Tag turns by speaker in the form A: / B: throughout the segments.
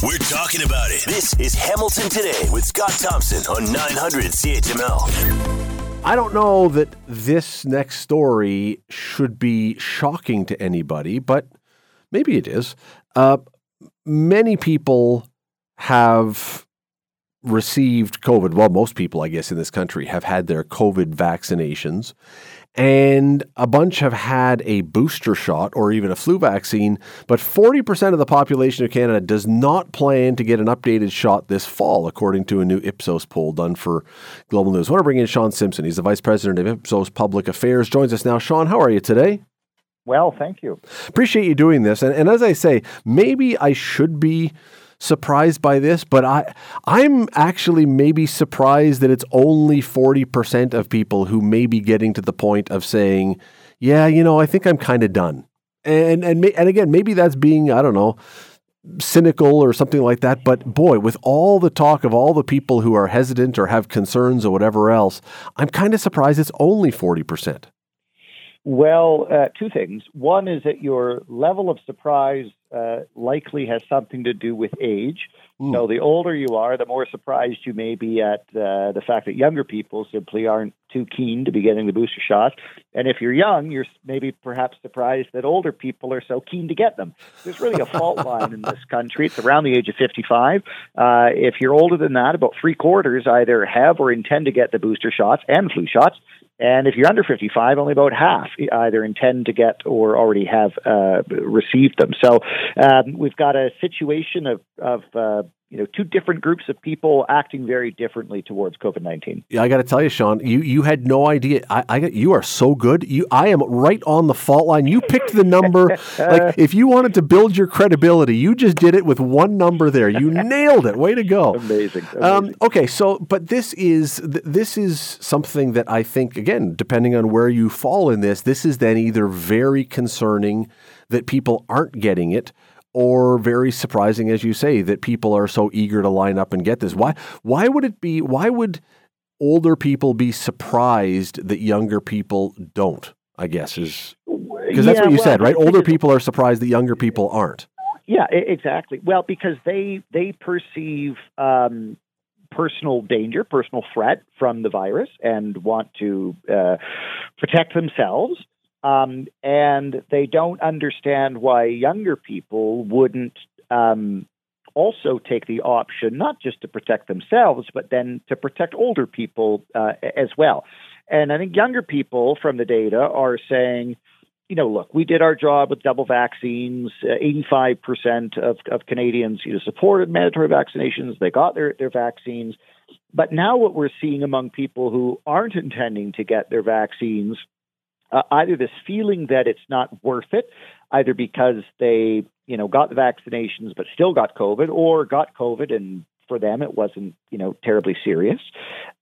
A: We're talking about it. This is Hamilton Today with Scott Thompson on 900 CHML.
B: I don't know that this next story should be shocking to anybody, but maybe it is. Uh, many people have received COVID. Well, most people, I guess, in this country have had their COVID vaccinations and a bunch have had a booster shot or even a flu vaccine, but 40% of the population of Canada does not plan to get an updated shot this fall, according to a new Ipsos poll done for Global News. I want to bring in Sean Simpson. He's the Vice President of Ipsos Public Affairs. Joins us now. Sean, how are you today?
C: Well, thank you.
B: Appreciate you doing this. And, and as I say, maybe I should be surprised by this, but I I'm actually maybe surprised that it's only 40% of people who may be getting to the point of saying, "Yeah, you know, I think I'm kind of done." And and and again, maybe that's being, I don't know, cynical or something like that, but boy, with all the talk of all the people who are hesitant or have concerns or whatever else, I'm kind of surprised it's only 40%.
C: Well, uh, two things. One is that your level of surprise uh, likely has something to do with age. Mm. So the older you are, the more surprised you may be at uh, the fact that younger people simply aren't too keen to be getting the booster shot. And if you're young, you're maybe perhaps surprised that older people are so keen to get them. There's really a fault line in this country. It's around the age of 55. Uh, if you're older than that, about three quarters either have or intend to get the booster shots and flu shots. And if you're under 55, only about half either intend to get or already have uh, received them. So um, we've got a situation of, of uh, you know two different groups of people acting very differently towards COVID nineteen.
B: Yeah, I got to tell you, Sean, you you had no idea. I, I you are so good. You I am right on the fault line. You picked the number. like if you wanted to build your credibility, you just did it with one number there. You nailed it. Way to go.
C: Amazing.
B: Amazing. Um, okay, so but this is this is something that I think again, depending on where you fall in this, this is then either very concerning that people aren't getting it or very surprising, as you say, that people are so eager to line up and get this. Why? Why would it be? Why would older people be surprised that younger people don't? I guess is because that's yeah, what you well, said, right? Older people are surprised that younger people aren't.
C: Yeah, exactly. Well, because they they perceive um, personal danger, personal threat from the virus, and want to uh, protect themselves. Um, and they don't understand why younger people wouldn't um, also take the option not just to protect themselves, but then to protect older people uh, as well. And I think younger people from the data are saying, you know, look, we did our job with double vaccines. Uh, 85% of, of Canadians you know, supported mandatory vaccinations. They got their, their vaccines. But now what we're seeing among people who aren't intending to get their vaccines uh, either this feeling that it's not worth it, either because they, you know, got the vaccinations but still got COVID, or got COVID and for them it wasn't, you know, terribly serious,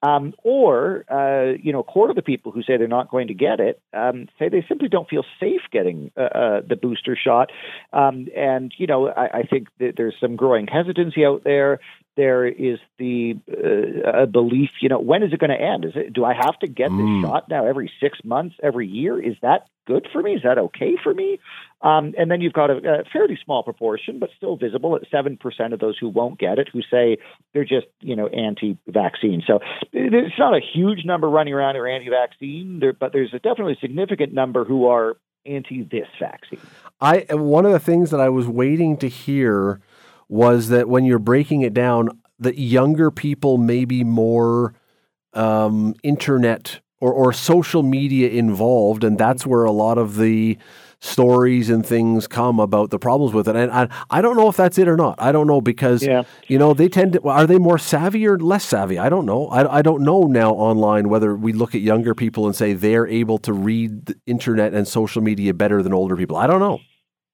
C: um, or uh, you know, a quarter of the people who say they're not going to get it um, say they simply don't feel safe getting uh, uh, the booster shot, um, and you know, I, I think that there's some growing hesitancy out there there is the uh, belief, you know, when is it going to end? Is it do I have to get mm. this shot now every six months, every year? Is that good for me? Is that okay for me? Um, and then you've got a, a, fairly small proportion, but still visible at seven percent of those who won't get it, who say they're just you know anti-vaccine. So it's not a huge number running around are anti-vaccine, but there's a definitely a significant number who are anti this vaccine.
B: I one of the things that I was waiting to hear was that when you're breaking it down, that younger people may be more um, internet or, or social media involved, and that's where a lot of the stories and things come about the problems with it. And I, I don't know if that's it or not. I don't know because yeah. you know they tend to are they more savvy or less savvy? I don't know. I, I don't know now online whether we look at younger people and say they're able to read the internet and social media better than older people. I don't know.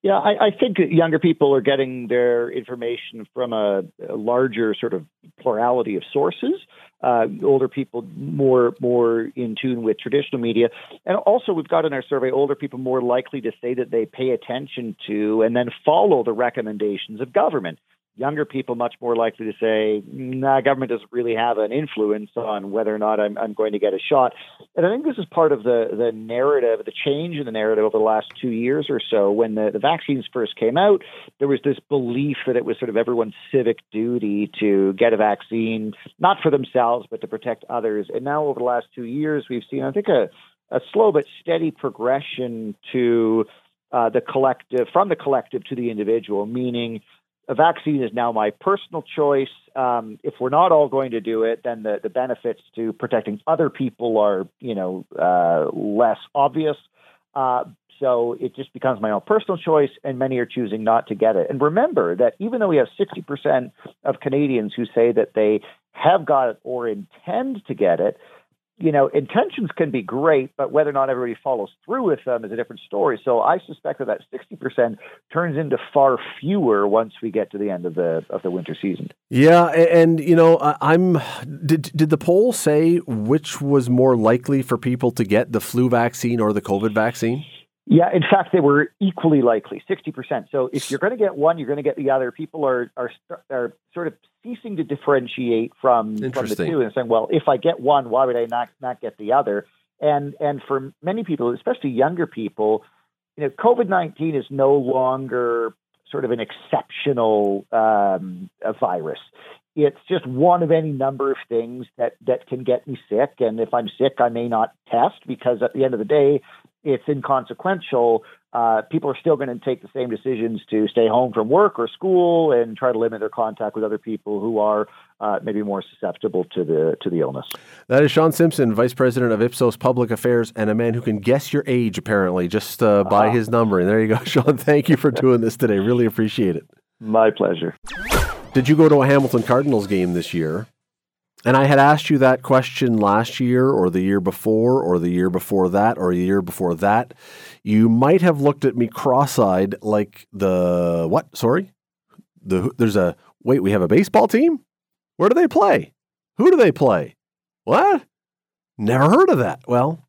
C: Yeah, I, I think younger people are getting their information from a, a larger sort of plurality of sources. Uh, older people more more in tune with traditional media, and also we've got in our survey older people more likely to say that they pay attention to and then follow the recommendations of government. Younger people much more likely to say, nah, government doesn't really have an influence on whether or not I'm, I'm going to get a shot. And I think this is part of the, the narrative, the change in the narrative over the last two years or so. When the, the vaccines first came out, there was this belief that it was sort of everyone's civic duty to get a vaccine, not for themselves, but to protect others. And now over the last two years, we've seen, I think, a, a slow but steady progression to uh, the collective, from the collective to the individual, meaning a vaccine is now my personal choice. Um, if we're not all going to do it, then the, the benefits to protecting other people are, you know, uh, less obvious. Uh, so it just becomes my own personal choice, and many are choosing not to get it. And remember that even though we have 60% of Canadians who say that they have got it or intend to get it, you know, intentions can be great, but whether or not everybody follows through with them is a different story. So I suspect that that 60% turns into far fewer once we get to the end of the of the winter season.
B: Yeah, and you know, I'm did did the poll say which was more likely for people to get the flu vaccine or the COVID vaccine?
C: Yeah, in fact, they were equally likely, 60%. So if you're going to get one, you're going to get the other. People are are are sort of ceasing to differentiate from from the two and saying, well, if I get one, why would I not not get the other? And and for many people, especially younger people, you know, COVID nineteen is no longer sort of an exceptional um, virus. It's just one of any number of things that that can get me sick. And if I'm sick, I may not test because at the end of the day, it's inconsequential. Uh, people are still going to take the same decisions to stay home from work or school and try to limit their contact with other people who are uh, maybe more susceptible to the to the illness.
B: That is Sean Simpson, Vice President of Ipsos Public Affairs, and a man who can guess your age apparently just uh, by uh-huh. his number. And there you go, Sean. Thank you for doing this today. Really appreciate it.
C: My pleasure.
B: Did you go to a Hamilton Cardinals game this year? And I had asked you that question last year or the year before or the year before that or a year before that. You might have looked at me cross-eyed like the what? Sorry? The there's a wait, we have a baseball team? Where do they play? Who do they play? What? Never heard of that. Well,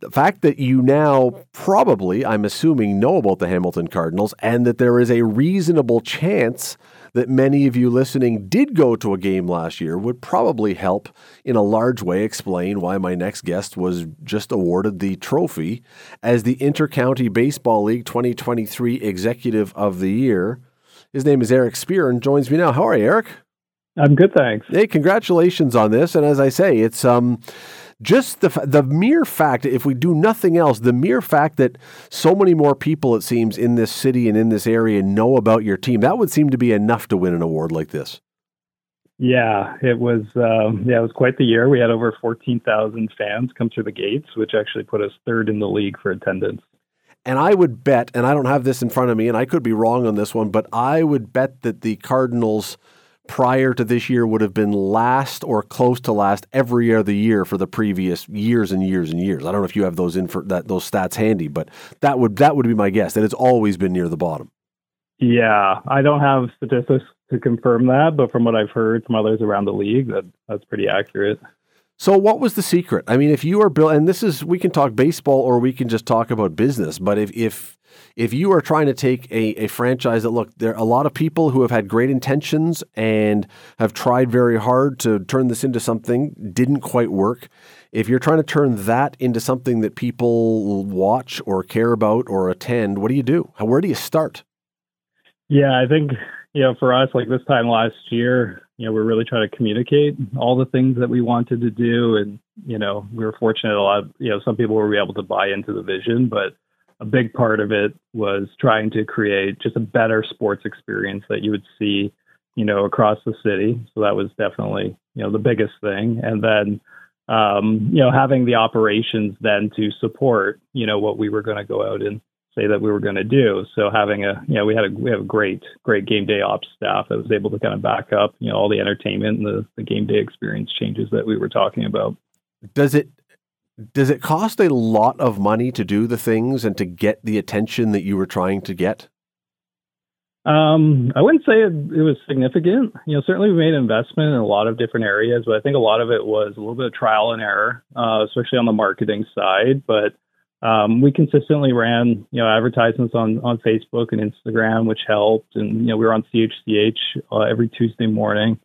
B: the fact that you now probably, I'm assuming, know about the Hamilton Cardinals and that there is a reasonable chance that many of you listening did go to a game last year would probably help in a large way explain why my next guest was just awarded the trophy as the Intercounty Baseball League 2023 Executive of the Year. His name is Eric Spearin joins me now. How are you, Eric?
D: I'm good, thanks.
B: Hey, congratulations on this. And as I say, it's um just the the mere fact if we do nothing else the mere fact that so many more people it seems in this city and in this area know about your team that would seem to be enough to win an award like this.
D: Yeah it was um, yeah it was quite the year. We had over 14,000 fans come through the gates which actually put us third in the league for attendance.
B: And I would bet and I don't have this in front of me and I could be wrong on this one but I would bet that the Cardinals prior to this year would have been last or close to last every other year for the previous years and years and years. I don't know if you have those infor- that those stats handy, but that would that would be my guess that it's always been near the bottom.
D: Yeah, I don't have statistics to confirm that, but from what I've heard from others around the league, that that's pretty accurate.
B: So, what was the secret? I mean, if you are Bill, and this is, we can talk baseball or we can just talk about business. But if if if you are trying to take a, a franchise that look, there are a lot of people who have had great intentions and have tried very hard to turn this into something, didn't quite work. If you're trying to turn that into something that people watch or care about or attend, what do you do? Where do you start?
D: Yeah, I think you know, for us, like this time last year, you know, we're really trying to communicate all the things that we wanted to do. And, you know, we were fortunate a lot, of, you know, some people were able to buy into the vision, but a big part of it was trying to create just a better sports experience that you would see, you know, across the city. So that was definitely, you know, the biggest thing. And then, um, you know, having the operations then to support, you know, what we were going to go out and say that we were going to do. So having a, you know, we had a we have a great great game day ops staff that was able to kind of back up, you know, all the entertainment and the, the game day experience changes that we were talking about.
B: Does it does it cost a lot of money to do the things and to get the attention that you were trying to get?
D: Um, I wouldn't say it, it, was significant. You know, certainly we made investment in a lot of different areas, but I think a lot of it was a little bit of trial and error, uh, especially on the marketing side. But um, we consistently ran, you know, advertisements on, on Facebook and Instagram, which helped. And, you know, we were on CHCH uh, every Tuesday morning.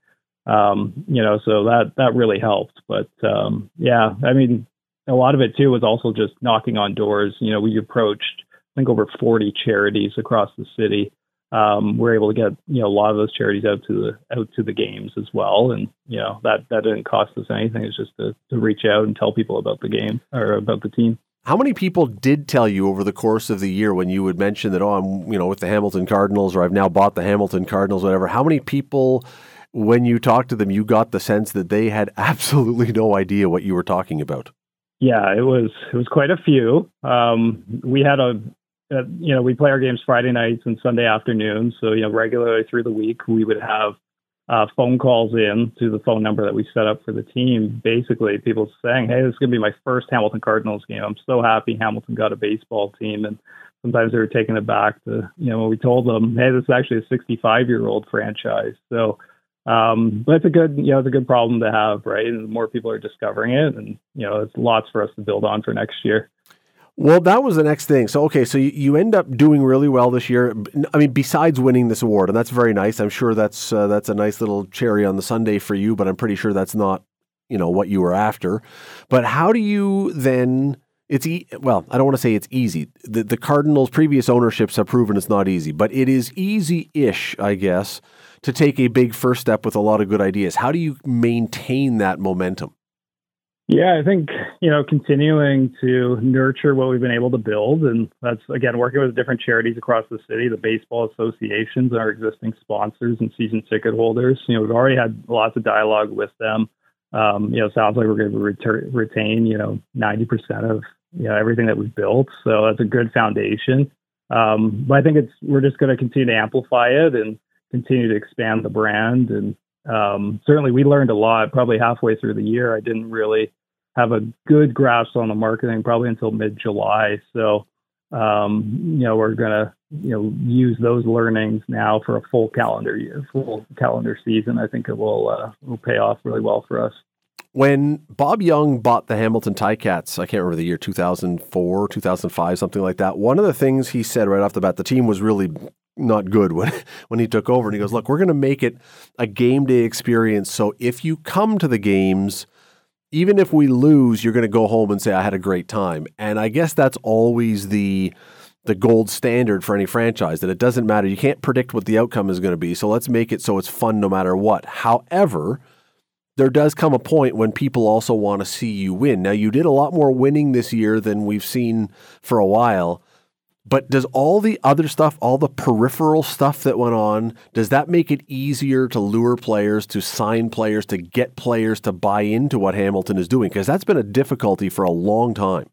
D: Um, you know, so that, that really helped. But, um, yeah, I mean, a lot of it too was also just knocking on doors. You know, we approached, I think over 40 charities across the city. Um, we're able to get, you know, a lot of those charities out to the, out to the games as well. And, you know, that, that didn't cost us anything. It's just to, to reach out and tell people about the game or about the team.
B: How many people did tell you over the course of the year when you would mention that, oh, I'm, you know, with the Hamilton Cardinals or I've now bought the Hamilton Cardinals, whatever? How many people, when you talked to them, you got the sense that they had absolutely no idea what you were talking about?
D: Yeah, it was it was quite a few. Um, we had a, a, you know, we play our games Friday nights and Sunday afternoons. So you know, regularly through the week, we would have uh, phone calls in to the phone number that we set up for the team. Basically, people saying, "Hey, this is going to be my first Hamilton Cardinals game. I'm so happy Hamilton got a baseball team." And sometimes they were taken aback to, you know, when we told them, "Hey, this is actually a 65 year old franchise." So, um, but it's a good, you know, it's a good problem to have, right? And more people are discovering it, and you know, it's lots for us to build on for next year.
B: Well, that was the next thing. So, okay, so you, end up doing really well this year. I mean, besides winning this award, and that's very nice. I'm sure that's uh, that's a nice little cherry on the sundae for you. But I'm pretty sure that's not, you know, what you were after. But how do you then? It's e- well, I don't want to say it's easy. The, the Cardinals' previous ownerships have proven it's not easy, but it is easy-ish, I guess, to take a big first step with a lot of good ideas. How do you maintain that momentum?
D: Yeah, I think, you know, continuing to nurture what we've been able to build. And that's, again, working with different charities across the city, the baseball associations, our existing sponsors and season ticket holders. You know, we've already had lots of dialogue with them. Um, you know, sounds like we're going to retur- retain, you know, 90% of, you know, everything that we've built. So that's a good foundation. Um, but I think it's, we're just going to continue to amplify it and continue to expand the brand. And um, certainly we learned a lot probably halfway through the year. I didn't really have a good grasp on the marketing probably until mid July. So, um, you know, we're going to, you know, use those learnings now for a full calendar year, full calendar season. I think it will, uh, will pay off really well for us.
B: When Bob Young bought the Hamilton Ticats, I can't remember the year, 2004, 2005, something like that. One of the things he said right off the bat, the team was really not good when when he took over and he goes, "Look, we're going to make it a game day experience. So if you come to the games, even if we lose, you're going to go home and say I had a great time. And I guess that's always the the gold standard for any franchise that it doesn't matter. You can't predict what the outcome is going to be. So let's make it so it's fun no matter what. However, there does come a point when people also want to see you win. Now, you did a lot more winning this year than we've seen for a while. But does all the other stuff, all the peripheral stuff that went on, does that make it easier to lure players, to sign players, to get players to buy into what Hamilton is doing? Because that's been a difficulty for a long time.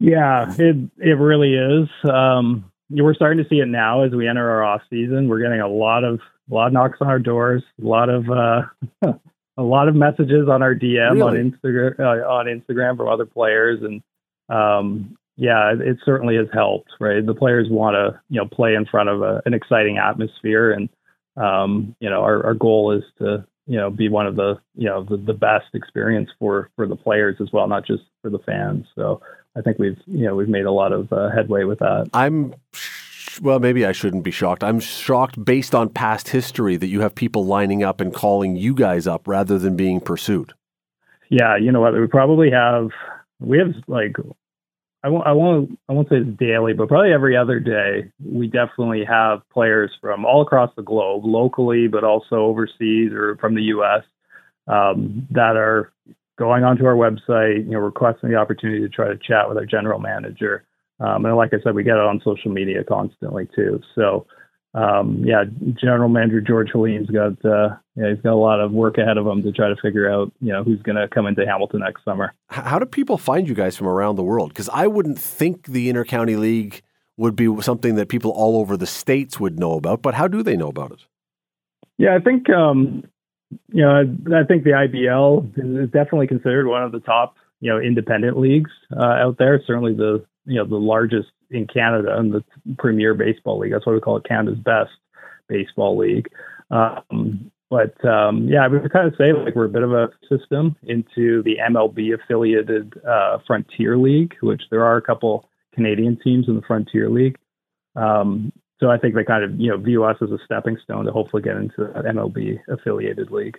D: Yeah, it it really is. Um, we're starting to see it now as we enter our off season. We're getting a lot of a lot of knocks on our doors, a lot of uh, a lot of messages on our DM really? on Instagram uh, on Instagram from other players, and um, yeah, it certainly has helped, right? The players want to, you know, play in front of a, an exciting atmosphere, and um, you know, our, our goal is to, you know, be one of the, you know, the, the best experience for for the players as well, not just for the fans. So I think we've, you know, we've made a lot of uh, headway with that.
B: I'm well, maybe I shouldn't be shocked. I'm shocked based on past history that you have people lining up and calling you guys up rather than being pursued.
D: Yeah, you know what? We probably have we have like I won't, I won't, I won't say it's daily, but probably every other day, we definitely have players from all across the globe, locally, but also overseas or from the U.S. Um, that are going onto our website, you know, requesting the opportunity to try to chat with our general manager. Um, and like I said, we get it on social media constantly too. So um, yeah, General Manager George Halim's got uh, yeah, he's got a lot of work ahead of him to try to figure out you know who's going to come into Hamilton next summer.
B: How do people find you guys from around the world? Because I wouldn't think the Intercounty League would be something that people all over the states would know about, but how do they know about it?
D: Yeah, I think um, you know I, I think the IBL is definitely considered one of the top you know independent leagues uh, out there. Certainly the you know the largest in Canada and the premier baseball league. That's why we call it Canada's best baseball league. Um, But um, yeah, I would kind of say like we're a bit of a system into the MLB affiliated uh, Frontier League, which there are a couple Canadian teams in the Frontier League. Um, so I think they kind of you know view us as a stepping stone to hopefully get into that MLB affiliated league.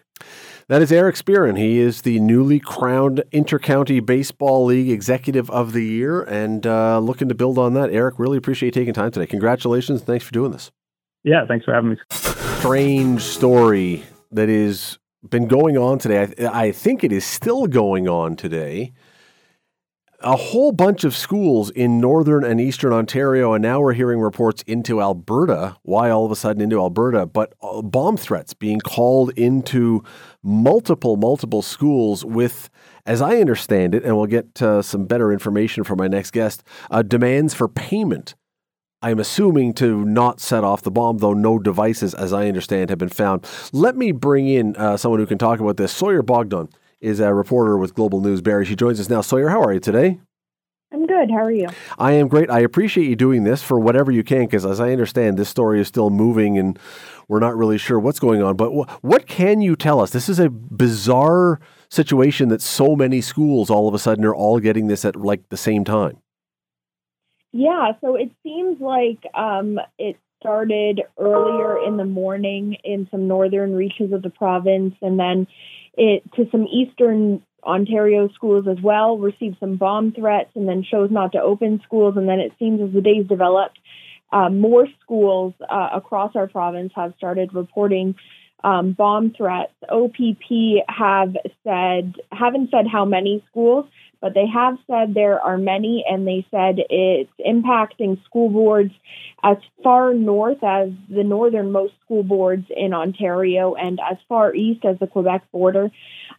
B: That is Eric Spearin. He is the newly crowned Intercounty Baseball League Executive of the Year, and uh, looking to build on that. Eric, really appreciate taking time today. Congratulations! Thanks for doing this.
D: Yeah, thanks for having me.
B: Strange story that has been going on today. I, I think it is still going on today a whole bunch of schools in northern and eastern Ontario, and now we're hearing reports into Alberta. Why all of a sudden into Alberta? But uh, bomb threats being called into multiple, multiple schools with, as I understand it, and we'll get uh, some better information from my next guest, uh, demands for payment. I'm assuming to not set off the bomb, though no devices, as I understand, have been found. Let me bring in uh, someone who can talk about this. Sawyer Bogdan is a reporter with Global News Barrie, She joins us now. Sawyer, how are you today?
E: I'm good. How are you?
B: I am great. I appreciate you doing this for whatever you can, because as I understand, this story is still moving and we're not really sure what's going on. But wh- what can you tell us? This is a bizarre situation that so many schools all of a sudden are all getting this at like the same time.
E: Yeah, so it seems like um, it started earlier in the morning in some northern reaches of the province, and then it to some eastern Ontario schools as well received some bomb threats and then chose not to open schools. And then it seems as the days developed, uh, more schools uh, across our province have started reporting um, bomb threats. OPP have said haven't said how many schools, but they have said there are many, and they said it's impacting school boards as far north as the northernmost school boards in Ontario and as far east as the Quebec border.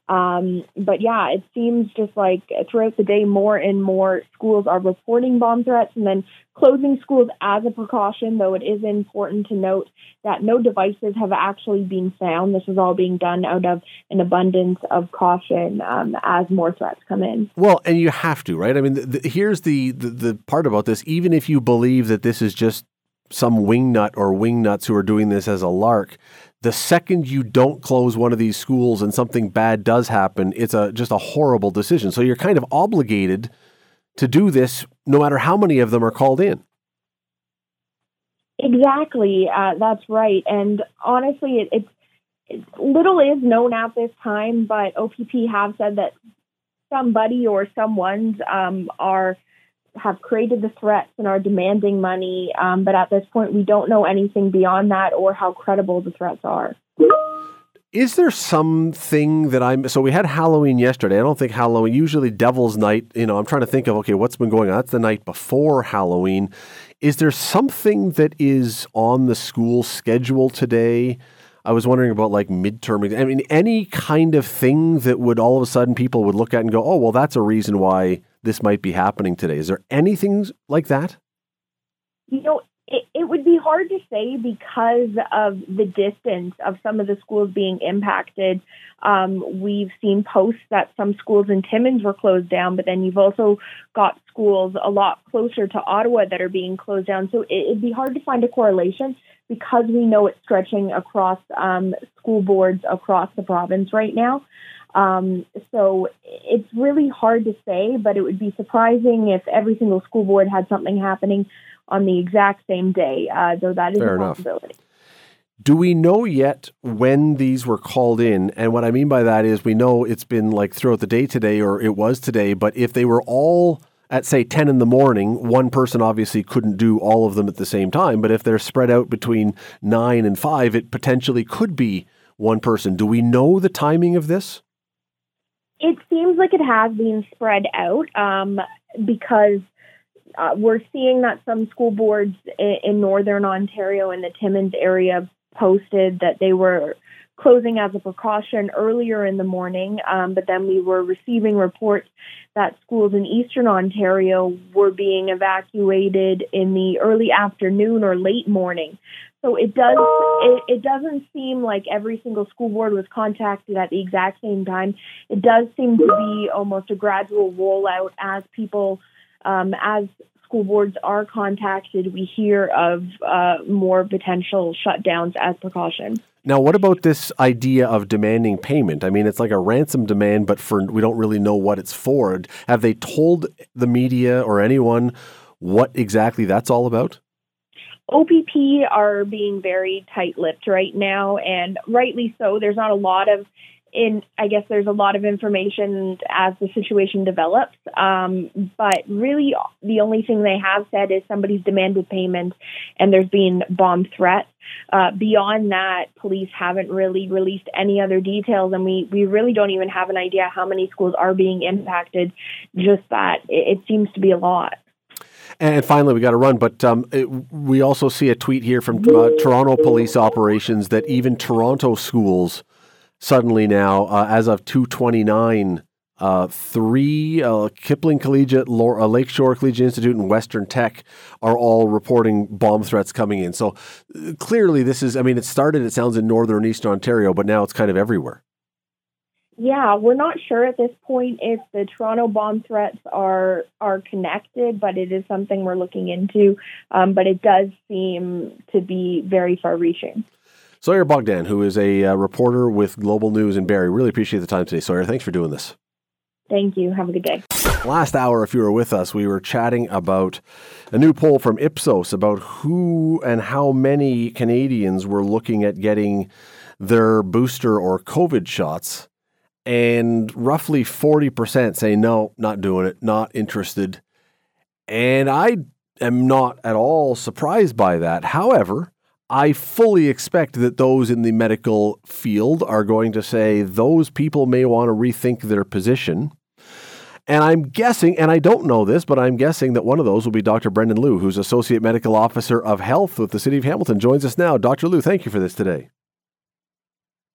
E: Um, but yeah, it seems just like throughout the day, more and more schools are reporting bomb threats and then closing schools as a precaution, though it is important to note that no devices have actually been found. This is all being done out of an abundance of caution um, as more threats come in.
B: Well, and you have to, right? I mean, the, the, here's the, the, the part about this. Even if you believe that this is just some wingnut or wingnuts who are doing this as a lark, the second you don't close one of these schools and something bad does happen, it's a just a horrible decision. So you're kind of obligated to do this no matter how many of them are called in.
E: Exactly, uh, that's right. And honestly, it, it's, little is known at this time, but OPP have said that somebody or someone's um, are have created the threats and are demanding money. Um, but at this point, we don't know anything beyond that or how credible the threats are.
B: Is there something that I'm so we had Halloween yesterday. I don't think Halloween usually Devil's Night, you know, I'm trying to think of okay, what's been going on? That's the night before Halloween. Is there something that is on the school schedule today? I was wondering about like midterm. I mean, any kind of thing that would all of a sudden people would look at and go, "Oh, well, that's a reason why this might be happening today." Is there anything like that?
E: You know, it, it would be hard to say because of the distance of some of the schools being impacted. Um, we've seen posts that some schools in Timmins were closed down, but then you've also got schools a lot closer to Ottawa that are being closed down. So it, it'd be hard to find a correlation because we know it's stretching across um, school boards across the province right now. Um, so it's really hard to say, but it would be surprising if every single school board had something happening on the exact same day, uh, though that is
B: Fair
E: a
B: enough.
E: possibility.
B: Do we know yet when these were called in? And what I mean by that is we know it's been like throughout the day today or it was today, but if they were all at say 10 in the morning, one person obviously couldn't do all of them at the same time. But if they're spread out between 9 and 5, it potentially could be one person. Do we know the timing of this?
E: It seems like it has been spread out um, because uh, we're seeing that some school boards in, in northern Ontario in the Timmins area posted that they were closing as a precaution earlier in the morning, um, but then we were receiving reports that schools in eastern Ontario were being evacuated in the early afternoon or late morning. So it does it, it doesn't seem like every single school board was contacted at the exact same time. It does seem to be almost a gradual rollout as people um, as school boards are contacted, we hear of uh, more potential shutdowns as precaution.
B: Now, what about this idea of demanding payment? I mean, it's like a ransom demand, but for we don't really know what it's for. Have they told the media or anyone what exactly that's all about?
E: OPP are being very tight-lipped right now, and rightly so. There's not a lot of in I guess there's a lot of information as the situation develops. Um, but really, the only thing they have said is somebody's demanded payment, and there's been bomb threats. Uh, beyond that, police haven't really released any other details, and we we really don't even have an idea how many schools are being impacted. Just that it, it seems to be a lot.
B: And finally, we got to run, but um, it, we also see a tweet here from uh, Toronto Police Operations that even Toronto schools suddenly now, uh, as of 229, uh, three uh, Kipling Collegiate, uh, Lakeshore Collegiate Institute, and Western Tech are all reporting bomb threats coming in. So uh, clearly, this is, I mean, it started, it sounds, in northern and eastern Ontario, but now it's kind of everywhere.
E: Yeah, we're not sure at this point if the Toronto bomb threats are are connected, but it is something we're looking into. Um, but it does seem to be very far-reaching.
B: Sawyer Bogdan, who is a uh, reporter with Global News in Barrie. Really appreciate the time today, Sawyer. Thanks for doing this.
E: Thank you. Have a good day.
B: Last hour, if you were with us, we were chatting about a new poll from Ipsos about who and how many Canadians were looking at getting their booster or COVID shots. And roughly 40% say, no, not doing it, not interested. And I am not at all surprised by that. However, I fully expect that those in the medical field are going to say those people may want to rethink their position. And I'm guessing, and I don't know this, but I'm guessing that one of those will be Dr. Brendan Lew, who's Associate Medical Officer of Health with the City of Hamilton, joins us now. Dr. Lew, thank you for this today.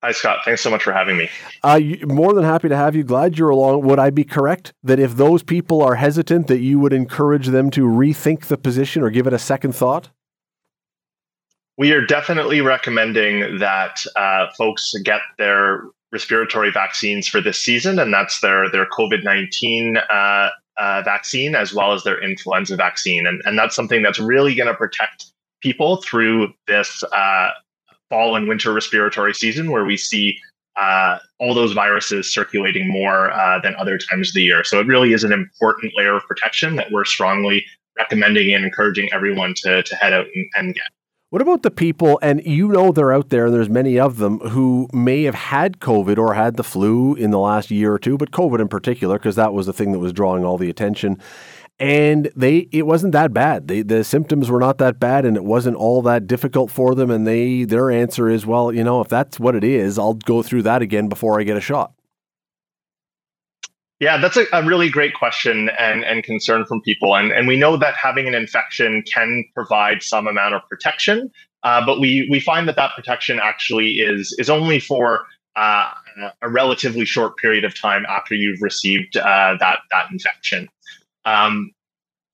F: Hi, Scott. Thanks so much for having me.
B: Uh, more than happy to have you. Glad you're along. Would I be correct that if those people are hesitant, that you would encourage them to rethink the position or give it a second thought?
F: we are definitely recommending that uh, folks get their respiratory vaccines for this season, and that's their their COVID nineteen uh, uh, vaccine as well as their influenza vaccine, and and that's something that's really going to protect people through this uh, fall and winter respiratory season, where we see. Uh, all those viruses circulating more uh, than other times of the year. So it really is an important layer of protection that we're strongly recommending and encouraging everyone to, to head out and, and get.
B: What about the people, and you know they're out there, and there's many of them who may have had COVID or had the flu in the last year or two, but COVID in particular, because that was the thing that was drawing all the attention. And they, it wasn't that bad. They, the symptoms were not that bad, and it wasn't all that difficult for them. And they, their answer is, well, you know, if that's what it is, I'll go through that again before I get a shot.
F: Yeah, that's a, a, really great question and, and concern from people. And, and we know that having an infection can provide some amount of protection, uh, but we, we find that that protection actually is, is only for uh, a relatively short period of time after you've received uh, that, that infection. Um,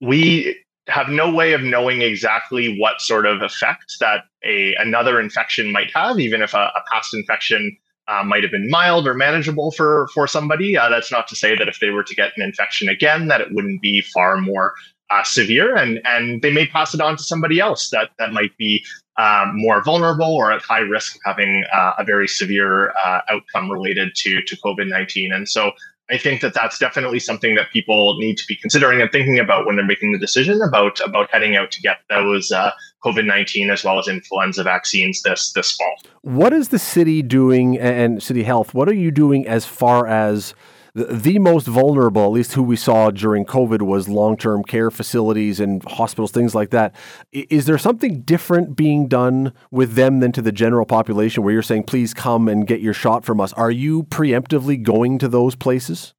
F: we have no way of knowing exactly what sort of effect that a, another infection might have, even if a, a past infection uh, might have been mild or manageable for for somebody. Uh, that's not to say that if they were to get an infection again, that it wouldn't be far more uh, severe, and and they may pass it on to somebody else that that might be um, more vulnerable or at high risk of having uh, a very severe uh, outcome related to to COVID nineteen. And so I think that that's definitely something that people need to be considering and thinking about when they're making the decision about about heading out to get those uh, COVID nineteen as well as influenza vaccines this this fall.
B: What is the city doing and city health? What are you doing as far as the most vulnerable, at least who we saw during COVID, was long term care facilities and hospitals, things like that. Is there something different being done with them than to the general population where you're saying, please come and get your shot from us? Are you preemptively going to those places?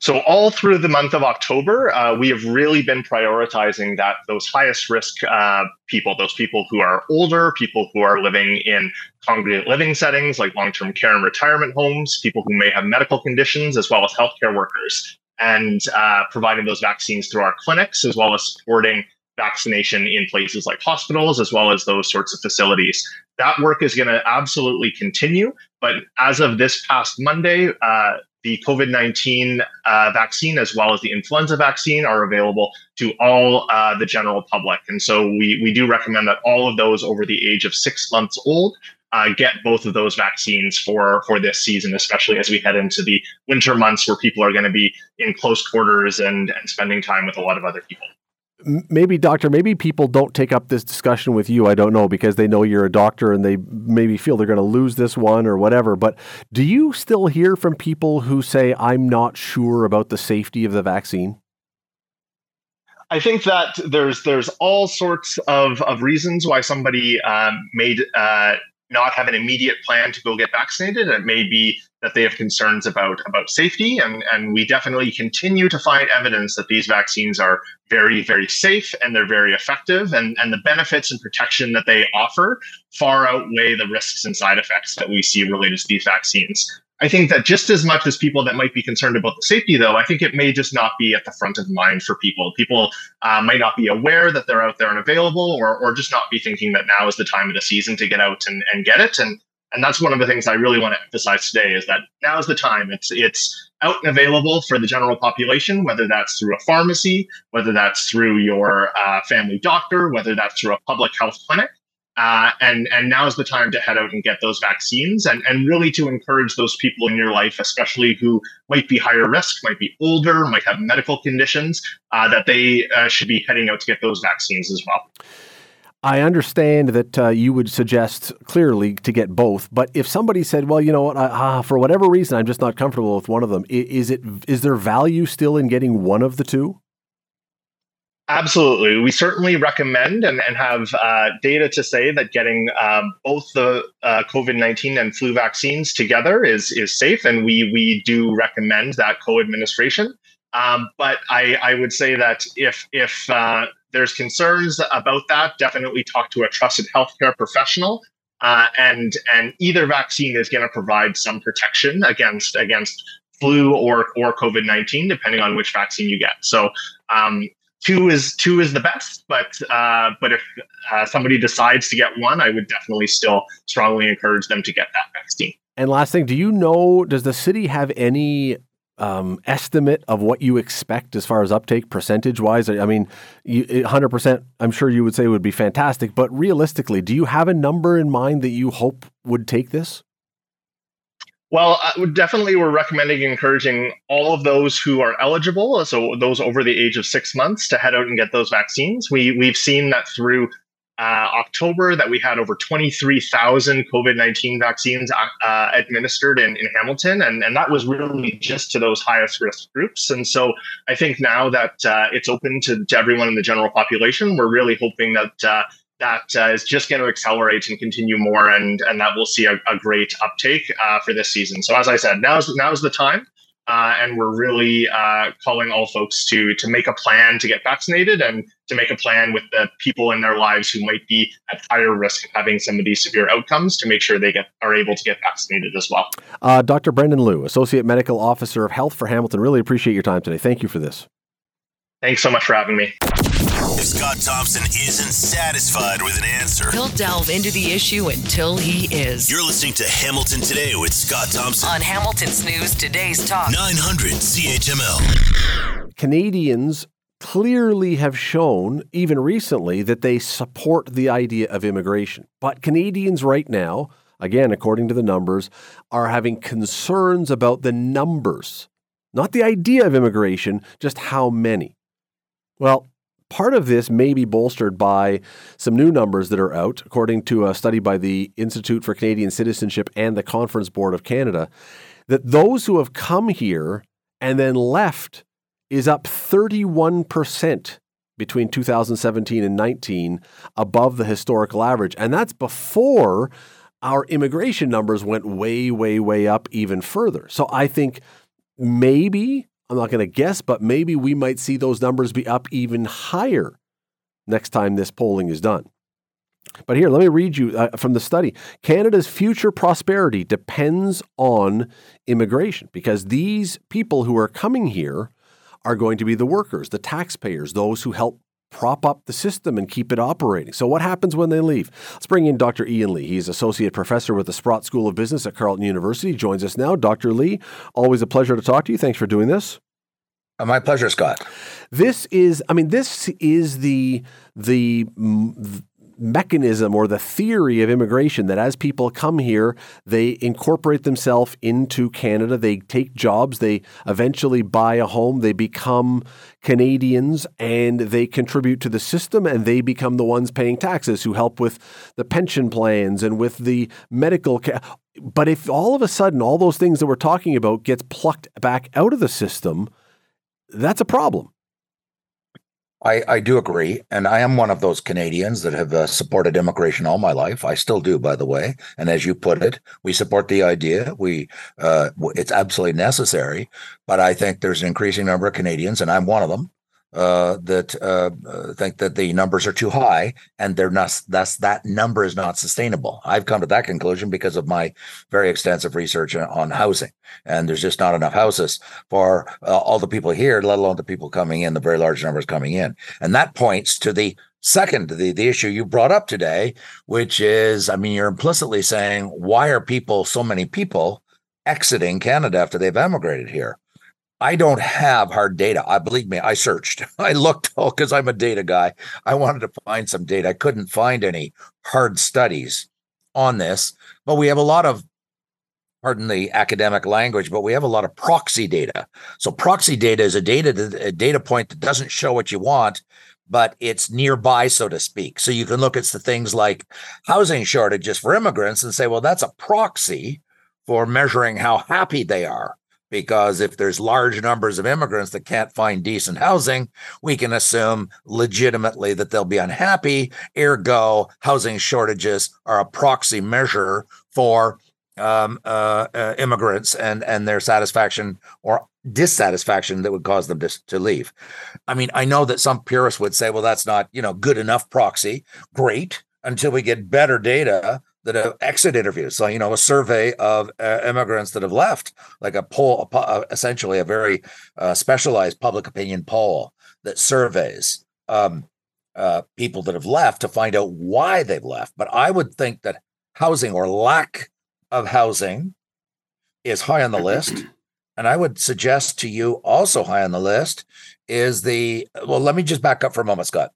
F: So all through the month of October, uh, we have really been prioritizing that those highest risk uh, people, those people who are older, people who are living in congregate living settings like long-term care and retirement homes, people who may have medical conditions, as well as healthcare workers, and uh, providing those vaccines through our clinics, as well as supporting vaccination in places like hospitals, as well as those sorts of facilities. That work is going to absolutely continue. But as of this past Monday, uh, the COVID 19 uh, vaccine as well as the influenza vaccine are available to all uh, the general public. And so we, we do recommend that all of those over the age of six months old uh, get both of those vaccines for for this season, especially as we head into the winter months where people are going to be in close quarters and and spending time with a lot of other people.
B: Maybe, doctor, maybe people don't take up this discussion with you. I don't know because they know you're a doctor and they maybe feel they're going to lose this one or whatever. But do you still hear from people who say, I'm not sure about the safety of the vaccine?
F: I think that there's there's all sorts of, of reasons why somebody um, may uh, not have an immediate plan to go get vaccinated. It may be that they have concerns about about safety, and and we definitely continue to find evidence that these vaccines are very very safe and they're very effective, and and the benefits and protection that they offer far outweigh the risks and side effects that we see related to these vaccines. I think that just as much as people that might be concerned about the safety, though, I think it may just not be at the front of mind for people. People uh, might not be aware that they're out there and available, or, or just not be thinking that now is the time of the season to get out and, and get it. And and that's one of the things I really want to emphasize today is that now is the time. It's it's out and available for the general population, whether that's through a pharmacy, whether that's through your uh, family doctor, whether that's through a public health clinic. Uh, and and now is the time to head out and get those vaccines and, and really to encourage those people in your life, especially who might be higher risk, might be older, might have medical conditions, uh, that they uh, should be heading out to get those vaccines as well.
B: I understand that uh, you would suggest clearly to get both, but if somebody said, "Well, you know what, I, uh, for whatever reason, I'm just not comfortable with one of them," is it is there value still in getting one of the two?
F: Absolutely. We certainly recommend and, and have uh, data to say that getting um, both the uh, COVID 19 and flu vaccines together is, is safe. And we, we do recommend that co administration. Um, but I, I would say that if, if uh, there's concerns about that, definitely talk to a trusted healthcare professional. Uh, and and either vaccine is going to provide some protection against against flu or or COVID nineteen, depending on which vaccine you get. So um, two is two is the best, but uh, but if uh, somebody decides to get one, I would definitely still strongly encourage them to get that vaccine.
B: And last thing, do you know? Does the city have any um, estimate of what you expect as far as uptake percentage wise? I mean, hundred percent. I'm sure you would say would be fantastic, but realistically, do you have a number in mind that you hope would take this?
F: Well, uh, definitely, we're recommending encouraging all of those who are eligible, so those over the age of six months, to head out and get those vaccines. We we've seen that through uh, October that we had over 23,000 COVID 19 vaccines uh, uh, administered in, in Hamilton. And, and that was really just to those highest risk groups. And so I think now that uh, it's open to, to everyone in the general population, we're really hoping that that uh, is just going to accelerate and continue more, and and that we'll see a, a great uptake uh, for this season. So as I said, now's now's the time, uh, and we're really uh, calling all folks to to make a plan to get vaccinated and to make a plan with the people in their lives who might be at higher risk of having some of these severe outcomes to make sure they get are able to get vaccinated as well.
B: Uh, Dr. Brendan Lew, Associate Medical Officer of Health for Hamilton, really appreciate your time today. Thank you for this.
F: Thanks so much for having me.
A: If Scott Thompson isn't satisfied with an answer,
G: he'll delve into the issue until he is.
A: You're listening to Hamilton Today with Scott Thompson
G: on Hamilton's News Today's Talk
A: 900 CHML.
B: Canadians clearly have shown, even recently, that they support the idea of immigration. But Canadians right now, again, according to the numbers, are having concerns about the numbers, not the idea of immigration, just how many. Well, part of this may be bolstered by some new numbers that are out, according to a study by the Institute for Canadian Citizenship and the Conference Board of Canada, that those who have come here and then left is up 31% between 2017 and 19 above the historical average. And that's before our immigration numbers went way, way, way up even further. So I think maybe I'm not going to guess, but maybe we might see those numbers be up even higher next time this polling is done. But here, let me read you uh, from the study. Canada's future prosperity depends on immigration because these people who are coming here are going to be the workers, the taxpayers, those who help prop up the system and keep it operating. So, what happens when they leave? Let's bring in Dr. Ian Lee. He's associate professor with the Sprott School of Business at Carleton University. He joins us now. Dr. Lee, always a pleasure to talk to you. Thanks for doing this.
H: Uh, my pleasure, Scott.
B: This is, I mean, this is the the mechanism or the theory of immigration that as people come here, they incorporate themselves into Canada, they take jobs, they eventually buy a home, they become Canadians and they contribute to the system and they become the ones paying taxes who help with the pension plans and with the medical care. But if all of a sudden all those things that we're talking about gets plucked back out of the system, that's a problem.
H: I, I do agree. And I am one of those Canadians that have uh, supported immigration all my life. I still do, by the way. And as you put it, we support the idea. We uh, It's absolutely necessary. But I think there's an increasing number of Canadians, and I'm one of them, uh, that uh, uh, think that the numbers are too high and they're not that's that number is not sustainable. I've come to that conclusion because of my very extensive research on housing. And there's just not enough houses for uh, all the people here let alone the people coming in the very large numbers coming in. And that points to the second the, the issue you brought up today which is i mean you're implicitly saying why are people so many people exiting canada after they've emigrated here I don't have hard data. I believe me, I searched. I looked because oh, I'm a data guy. I wanted to find some data. I couldn't find any hard studies on this, but we have a lot of pardon the academic language, but we have a lot of proxy data. So proxy data is a data a data point that doesn't show what you want, but it's nearby, so to speak. So you can look at the things like housing shortages for immigrants and say, well, that's a proxy for measuring how happy they are because if there's large numbers of immigrants that can't find decent housing, we can assume legitimately that they'll be unhappy. Ergo, housing shortages are a proxy measure for um, uh, uh, immigrants and and their satisfaction or dissatisfaction that would cause them to, to leave. I mean, I know that some purists would say, well, that's not you know good enough proxy. Great until we get better data that have exit interviews. So, you know, a survey of uh, immigrants that have left, like a poll, a, uh, essentially a very uh, specialized public opinion poll that surveys um, uh, people that have left to find out why they've left. But I would think that housing or lack of housing is high on the list. And I would suggest to you also high on the list is the well, let me just back up for a moment, Scott,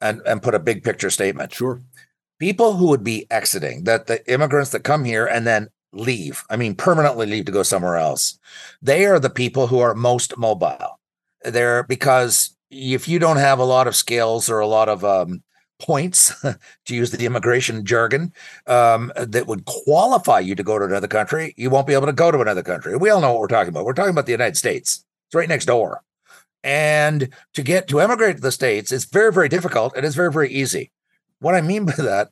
H: and, and put a big picture statement.
B: Sure
H: people who would be exiting, that the immigrants that come here and then leave, I mean, permanently leave to go somewhere else, they are the people who are most mobile. They're because if you don't have a lot of skills or a lot of um, points, to use the immigration jargon, um, that would qualify you to go to another country, you won't be able to go to another country. We all know what we're talking about. We're talking about the United States. It's right next door. And to get to emigrate to the States, it's very, very difficult and it's very, very easy. What I mean by that,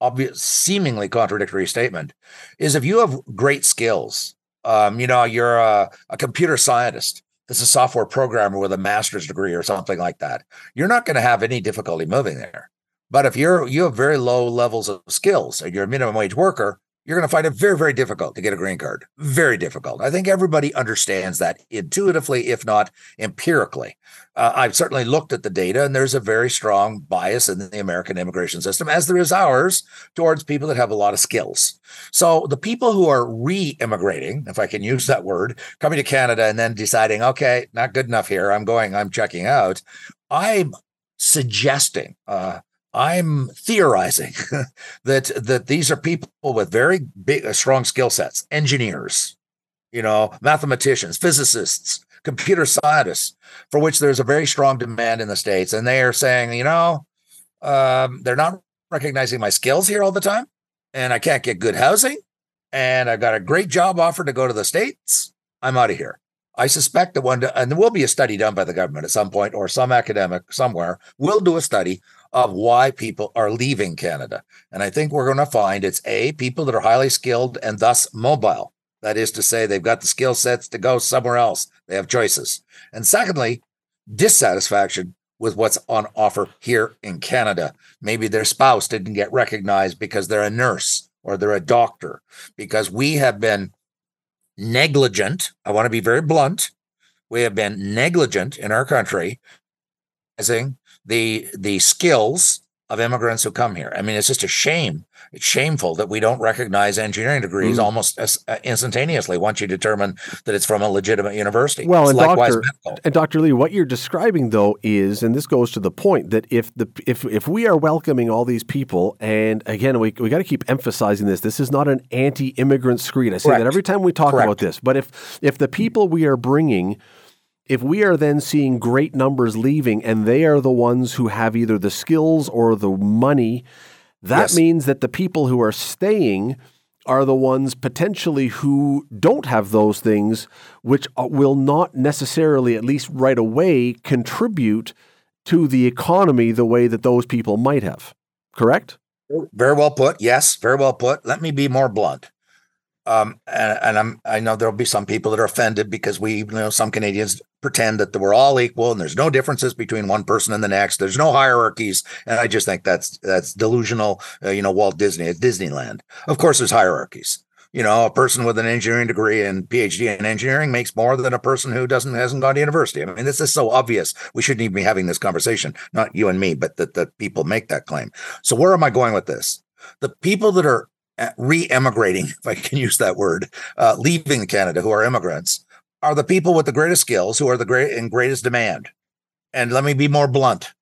H: obvious, seemingly contradictory statement, is if you have great skills, um, you know, you're a, a computer scientist, this is a software programmer with a master's degree or something like that, you're not going to have any difficulty moving there. But if you're you have very low levels of skills and you're a minimum wage worker, you're going to find it very, very difficult to get a green card. Very difficult. I think everybody understands that intuitively, if not empirically. Uh, I've certainly looked at the data, and there's a very strong bias in the American immigration system, as there is ours, towards people that have a lot of skills. So the people who are re immigrating, if I can use that word, coming to Canada and then deciding, okay, not good enough here, I'm going, I'm checking out, I'm suggesting, uh, I'm theorizing that that these are people with very big, uh, strong skill sets, engineers, you know, mathematicians, physicists, computer scientists, for which there's a very strong demand in the states, and they are saying, you know, um, they're not recognizing my skills here all the time, and I can't get good housing, and I've got a great job offer to go to the states. I'm out of here. I suspect that one, and there will be a study done by the government at some point, or some academic somewhere will do a study of why people are leaving Canada. And I think we're going to find it's A, people that are highly skilled and thus mobile. That is to say, they've got the skill sets to go somewhere else. They have choices. And secondly, dissatisfaction with what's on offer here in Canada. Maybe their spouse didn't get recognized because they're a nurse or they're a doctor, because we have been negligent. I want to be very blunt. We have been negligent in our country the the skills of immigrants who come here. I mean, it's just a shame. It's shameful that we don't recognize engineering degrees mm. almost as, uh, instantaneously once you determine that it's from a legitimate university.
B: Well, and Dr. and Dr. Lee, what you're describing though is, and this goes to the point that if the if if we are welcoming all these people, and again, we we got to keep emphasizing this. This is not an anti-immigrant screed. I say Correct. that every time we talk Correct. about this. But if if the people we are bringing if we are then seeing great numbers leaving and they are the ones who have either the skills or the money, that yes. means that the people who are staying are the ones potentially who don't have those things, which uh, will not necessarily, at least right away, contribute to the economy the way that those people might have. Correct?
H: Very well put. Yes, very well put. Let me be more blunt. Um, and, and, I'm I know there'll be some people that are offended because we, you know, some Canadians pretend that we're all equal and there's no differences between one person and the next. There's no hierarchies, and I just think that's that's delusional. Uh, you know, Walt Disney at Disneyland. Of course, there's hierarchies. You know, a person with an engineering degree and PhD in engineering makes more than a person who doesn't hasn't gone to university. I mean, this is so obvious. We shouldn't even be having this conversation. Not you and me, but that that people make that claim. So where am I going with this? The people that are re-emigrating, if I can use that word, uh, leaving Canada, who are immigrants, are the people with the greatest skills, who are the great in greatest demand. And let me be more blunt: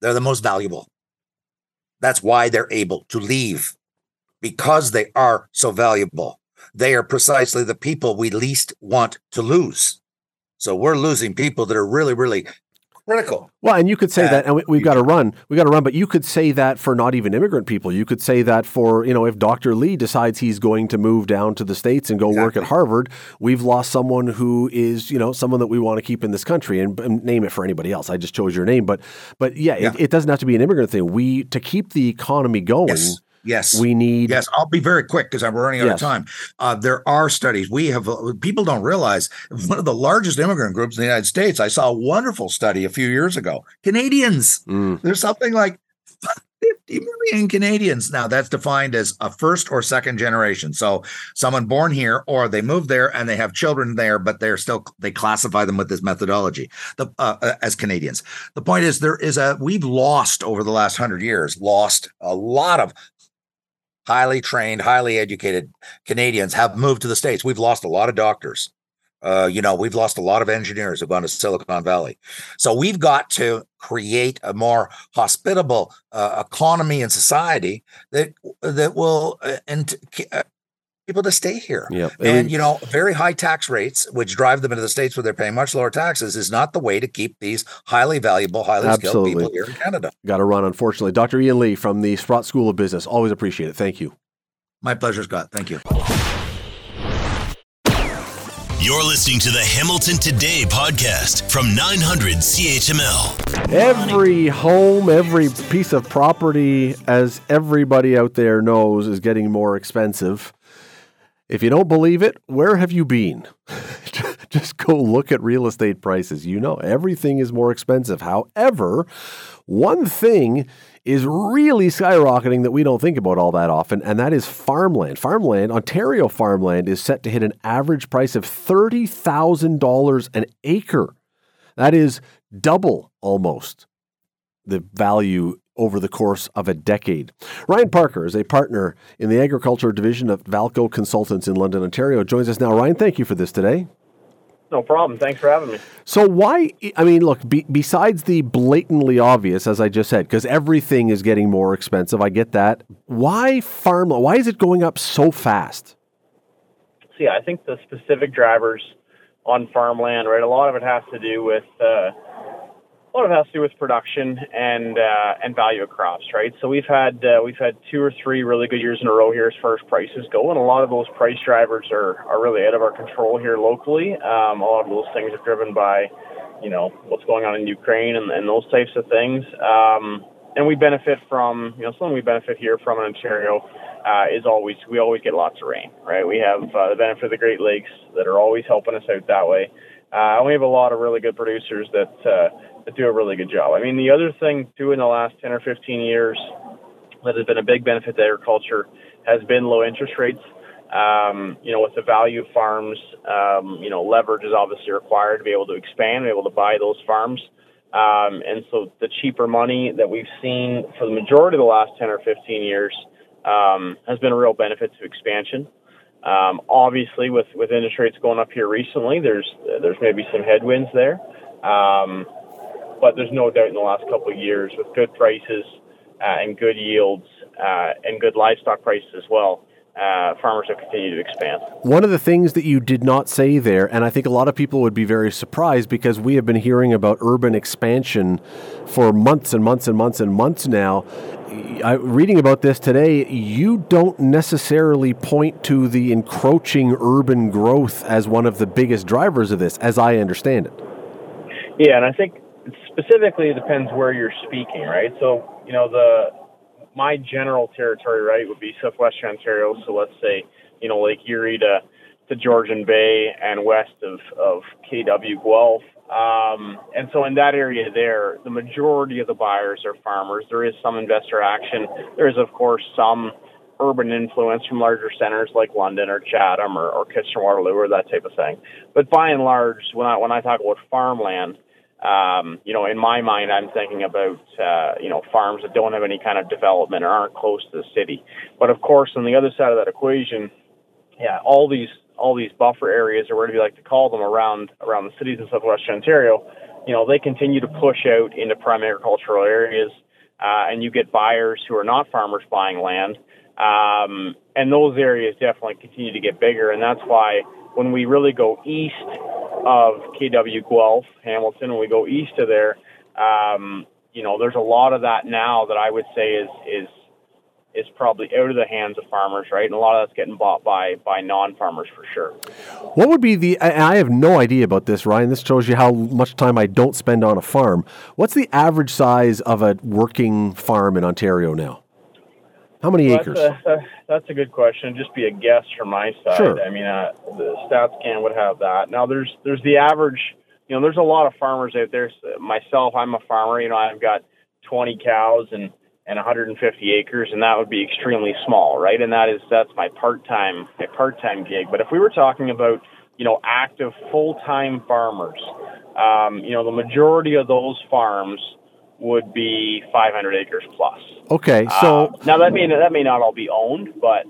H: they're the most valuable. That's why they're able to leave, because they are so valuable. They are precisely the people we least want to lose. So we're losing people that are really, really critical.
B: Well, and you could say that, and we, have got to run, We've got to run. But you could say that for not even immigrant people. You could say that for you know if Dr. Lee decides he's going to move down to the states and go exactly. work at Harvard, we've lost someone who is you know someone that we want to keep in this country and, and name it for anybody else. I just chose your name, but but yeah, yeah. It, it, doesn't have to be an immigrant thing. We to keep the economy going.
H: Yes Yes,
B: we need.
H: Yes, I'll be very quick because I'm running out yes. of time. Uh, there are studies. We have uh, people don't realize one of the largest immigrant groups in the United States. I saw a wonderful study a few years ago. Canadians. Mm. There's something like 50 million Canadians. Now that's defined as a first or second generation. So someone born here or they moved there and they have children there, but they're still they classify them with this methodology the, uh, uh as Canadians. The point is there is a we've lost over the last hundred years lost a lot of highly trained, highly educated Canadians have moved to the States. We've lost a lot of doctors. Uh, you know, we've lost a lot of engineers who've gone to Silicon Valley. So we've got to create a more hospitable uh, economy and society that that will uh, and uh, people to stay here.
B: Yeah.
H: And, you know, very high tax rates, which drive them into the states where they're paying much lower taxes, is not the way to keep these highly valuable, highly Absolutely. skilled people here in Canada.
B: Got to run, unfortunately. Dr. Ian Lee from the Sprott School of Business. Always appreciate it. Thank you.
H: My pleasure, Scott. Thank you.
A: You're listening to the Hamilton Today podcast from 900 CHML.
B: Every home, every piece of property, as everybody out there knows, is getting more expensive. If you don't believe it, where have you been? Just go look at real estate prices. You know, everything is more expensive. However, one thing is really skyrocketing that we don't think about all that often, and that is farmland. Farmland, Ontario farmland, is set to hit an average price of $30,000 an acre. That is double almost the value over the course of a decade. Ryan Parker is a partner in the agriculture division of Valco Consultants in London, Ontario. Joins us now. Ryan, thank you for this today.
I: No problem. Thanks for having me.
B: So, why? I mean, look, be, besides the blatantly obvious, as I just said, because everything is getting more expensive, I get that. Why farm? Why is it going up so fast?
I: See, I think the specific drivers on farmland, right? A lot of it has to do with uh, a lot of it has to do with production and uh, and value of crops, right? So we've had uh, we've had two or three really good years in a row here as far as prices go, and a lot of those price drivers are are really out of our control here locally. Um, a lot of those things are driven by, you know, what's going on in Ukraine and, and those types of things. Um, and we benefit from, you know, something we benefit here from in Ontario uh, is always we always get lots of rain, right? We have uh, the benefit of the Great Lakes that are always helping us out that way. Uh, we have a lot of really good producers that uh, that do a really good job. I mean, the other thing too in the last 10 or 15 years that has been a big benefit to agriculture has been low interest rates. Um, you know, with the value of farms, um, you know, leverage is obviously required to be able to expand, be able to buy those farms. Um, and so the cheaper money that we've seen for the majority of the last 10 or 15 years um, has been a real benefit to expansion. Um, obviously, with, with interest rates going up here recently, there's there's maybe some headwinds there, um, but there's no doubt in the last couple of years with good prices uh, and good yields uh, and good livestock prices as well, uh, farmers have continued to expand.
B: One of the things that you did not say there, and I think a lot of people would be very surprised because we have been hearing about urban expansion for months and months and months and months now. I, reading about this today, you don't necessarily point to the encroaching urban growth as one of the biggest drivers of this, as I understand it.
I: Yeah, and I think specifically it depends where you're speaking, right? So, you know, the my general territory, right, would be southwestern Ontario. So let's say, you know, Lake Erie to, to Georgian Bay and west of, of KW Guelph. Um, and so in that area there, the majority of the buyers are farmers. There is some investor action. There is, of course, some urban influence from larger centers like London or Chatham or, or Kitchener Waterloo or that type of thing. But by and large, when I when I talk about farmland, um, you know, in my mind, I'm thinking about, uh, you know, farms that don't have any kind of development or aren't close to the city. But of course, on the other side of that equation, yeah, all these all these buffer areas, or whatever you like to call them, around around the cities in southwestern Ontario, you know, they continue to push out into prime agricultural areas, uh, and you get buyers who are not farmers buying land, um, and those areas definitely continue to get bigger, and that's why when we really go east of KW Guelph, Hamilton, when we go east of there, um, you know, there's a lot of that now that I would say is is is probably out of the hands of farmers, right? And a lot of that's getting bought by by non-farmers for sure.
B: What would be the? I have no idea about this, Ryan. This shows you how much time I don't spend on a farm. What's the average size of a working farm in Ontario now? How many
I: well,
B: acres?
I: That's a, that's a good question. Just be a guess from my side.
B: Sure.
I: I mean, uh, the stats can would have that. Now, there's there's the average. You know, there's a lot of farmers out there. Myself, I'm a farmer. You know, I've got 20 cows and and 150 acres, and that would be extremely small, right? And that is that's my part-time my part-time gig. But if we were talking about you know active full-time farmers, um, you know, the majority of those farms would be 500 acres plus.
B: Okay, so
I: uh, now that may that may not all be owned, but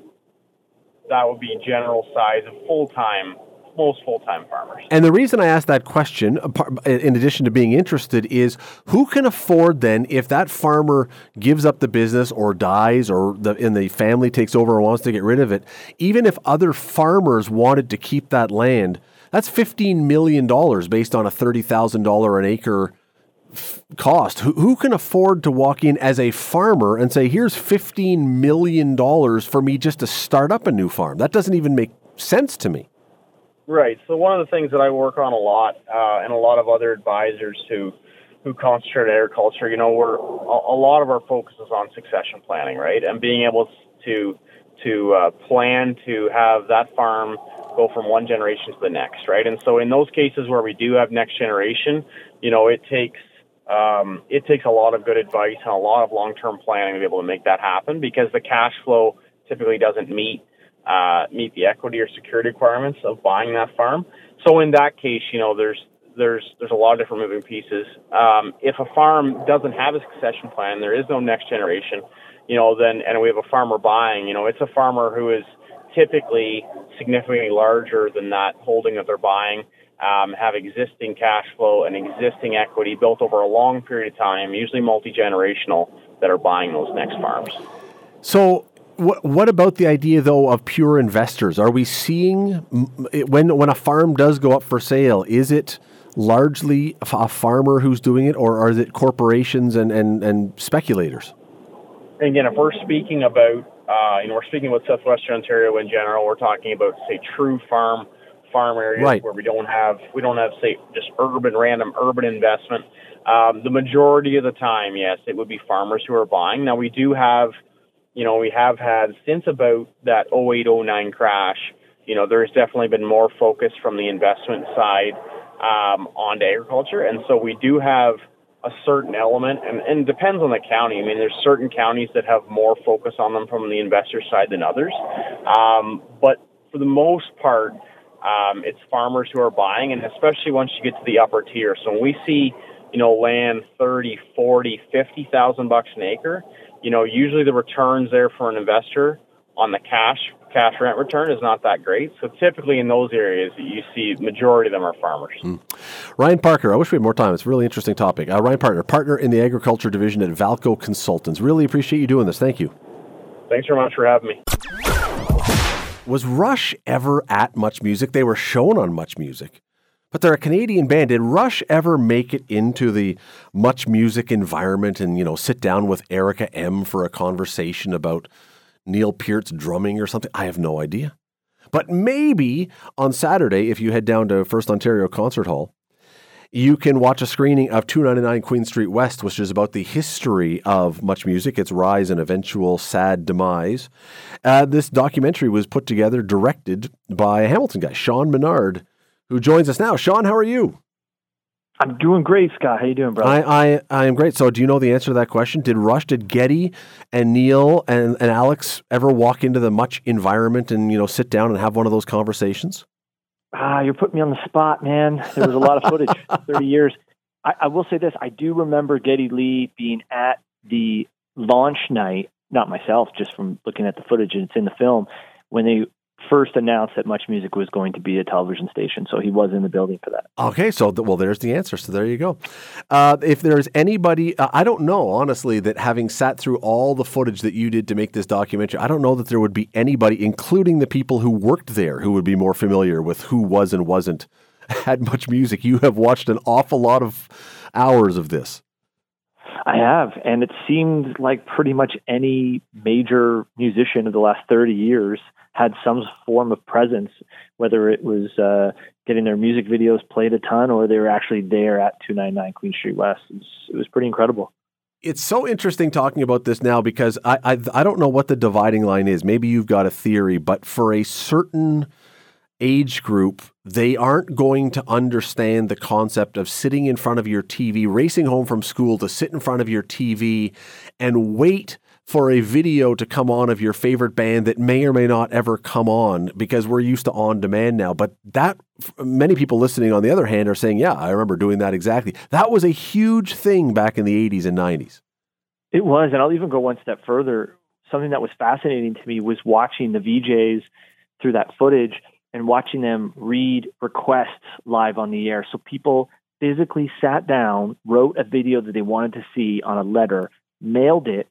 I: that would be general size of full time most full time farmers.
B: And the reason I asked that question, in addition to being interested, is who can afford then if that farmer gives up the business or dies or the and the family takes over and wants to get rid of it, even if other farmers wanted to keep that land, that's fifteen million dollars based on a thirty thousand dollar an acre cost. Who, who can afford to walk in as a farmer and say, here's $15 million for me just to start up a new farm? That doesn't even make sense to me.
I: Right. So one of the things that I work on a lot, uh, and a lot of other advisors who who concentrate on agriculture, you know, we're a, a lot of our focus is on succession planning, right, and being able to to uh, plan to have that farm go from one generation to the next, right? And so in those cases where we do have next generation, you know, it takes um, it takes a lot of good advice and a lot of long-term planning to be able to make that happen because the cash flow typically doesn't meet uh, meet the equity or security requirements of buying that farm. So in that case, you know, there's there's there's a lot of different moving pieces. Um, if a farm doesn't have a succession plan, there is no next generation, you know, then and we have a farmer buying, you know, it's a farmer who is typically significantly larger than that holding that they're buying um, have existing cash flow and existing equity built over a long period of time, usually multi generational, that are buying those next farms.
B: So, what, what about the idea though of pure investors? Are we seeing when when a farm does go up for sale? Is it largely a farmer who's doing it, or are it corporations and, and, and speculators?
I: Again, if we're speaking about, uh, you know, we're speaking about Southwestern Ontario in general, we're talking about, say, true farm farm areas
B: right.
I: where we don't have we don't have say just urban random urban investment. Um, the majority of the time, yes, it would be farmers who are buying. Now we do have, you know, we have had since about that 0809 crash. You know, there's definitely been more focus from the investment side um, on agriculture, and so we do have a certain element, and, and depends on the county. I mean, there's certain counties that have more focus on them from the investor side than others. Um, but for the most part, um, it's farmers who are buying, and especially once you get to the upper tier. So when we see you know, land 30, 40, 50,000 bucks an acre, you know, usually the returns there for an investor on the cash cash rent return is not that great. So typically in those areas, you see majority of them are farmers.
B: Mm. Ryan Parker, I wish we had more time. It's a really interesting topic. Uh, Ryan Parker, partner in the agriculture division at Valco Consultants. Really appreciate you doing this. Thank you.
I: Thanks very much for having me.
B: Was Rush ever at Much Music? They were shown on Much Music, but they're a Canadian band. Did Rush ever make it into the Much Music environment and you know sit down with Erica M for a conversation about Neil Peart's drumming or something? I have no idea. But maybe on Saturday, if you head down to First Ontario Concert Hall, you can watch a screening of 299 Queen Street West, which is about the history of much music, its rise and eventual sad demise. Uh, this documentary was put together, directed by a Hamilton guy, Sean Menard, who joins us now. Sean, how are you?
J: I'm doing great, Scott. How you doing, brother?
B: I, I, I am great. So, do you know the answer to that question? Did Rush, did Geddy, and Neil and, and Alex ever walk into the much environment and you know sit down and have one of those conversations?
J: Ah, you're putting me on the spot, man. There was a lot of footage, 30 years. I, I will say this: I do remember Geddy Lee being at the launch night. Not myself, just from looking at the footage, and it's in the film when they first announced that Much Music was going to be a television station. So he was in the building for that.
B: Okay, so well, there's the answer. So there you go. Uh, if there's anybody, uh, I don't know honestly that having sat through all the footage that you did to make this documentary, I don't know that there would be anybody, including the people who worked there, who would be more familiar with who was and wasn't had Much Music. You have watched an awful lot of hours of this.
J: I have, and it seemed like pretty much any major musician of the last 30 years had some form of presence, whether it was uh, getting their music videos played a ton or they were actually there at 299 Queen Street West. It was, it was pretty incredible.
B: It's so interesting talking about this now because I, I I don't know what the dividing line is. Maybe you've got a theory, but for a certain age group, they aren't going to understand the concept of sitting in front of your TV, racing home from school to sit in front of your TV and wait for a video to come on of your favorite band that may or may not ever come on because we're used to on demand now. But that many people listening on the other hand are saying, yeah, I remember doing that exactly. That was a huge thing back in the 80s and 90s.
J: It was, and I'll even go one step further. Something that was fascinating to me was watching the VJs through that footage and watching them read requests live on the air. So people physically sat down, wrote a video that they wanted to see on a letter, mailed it,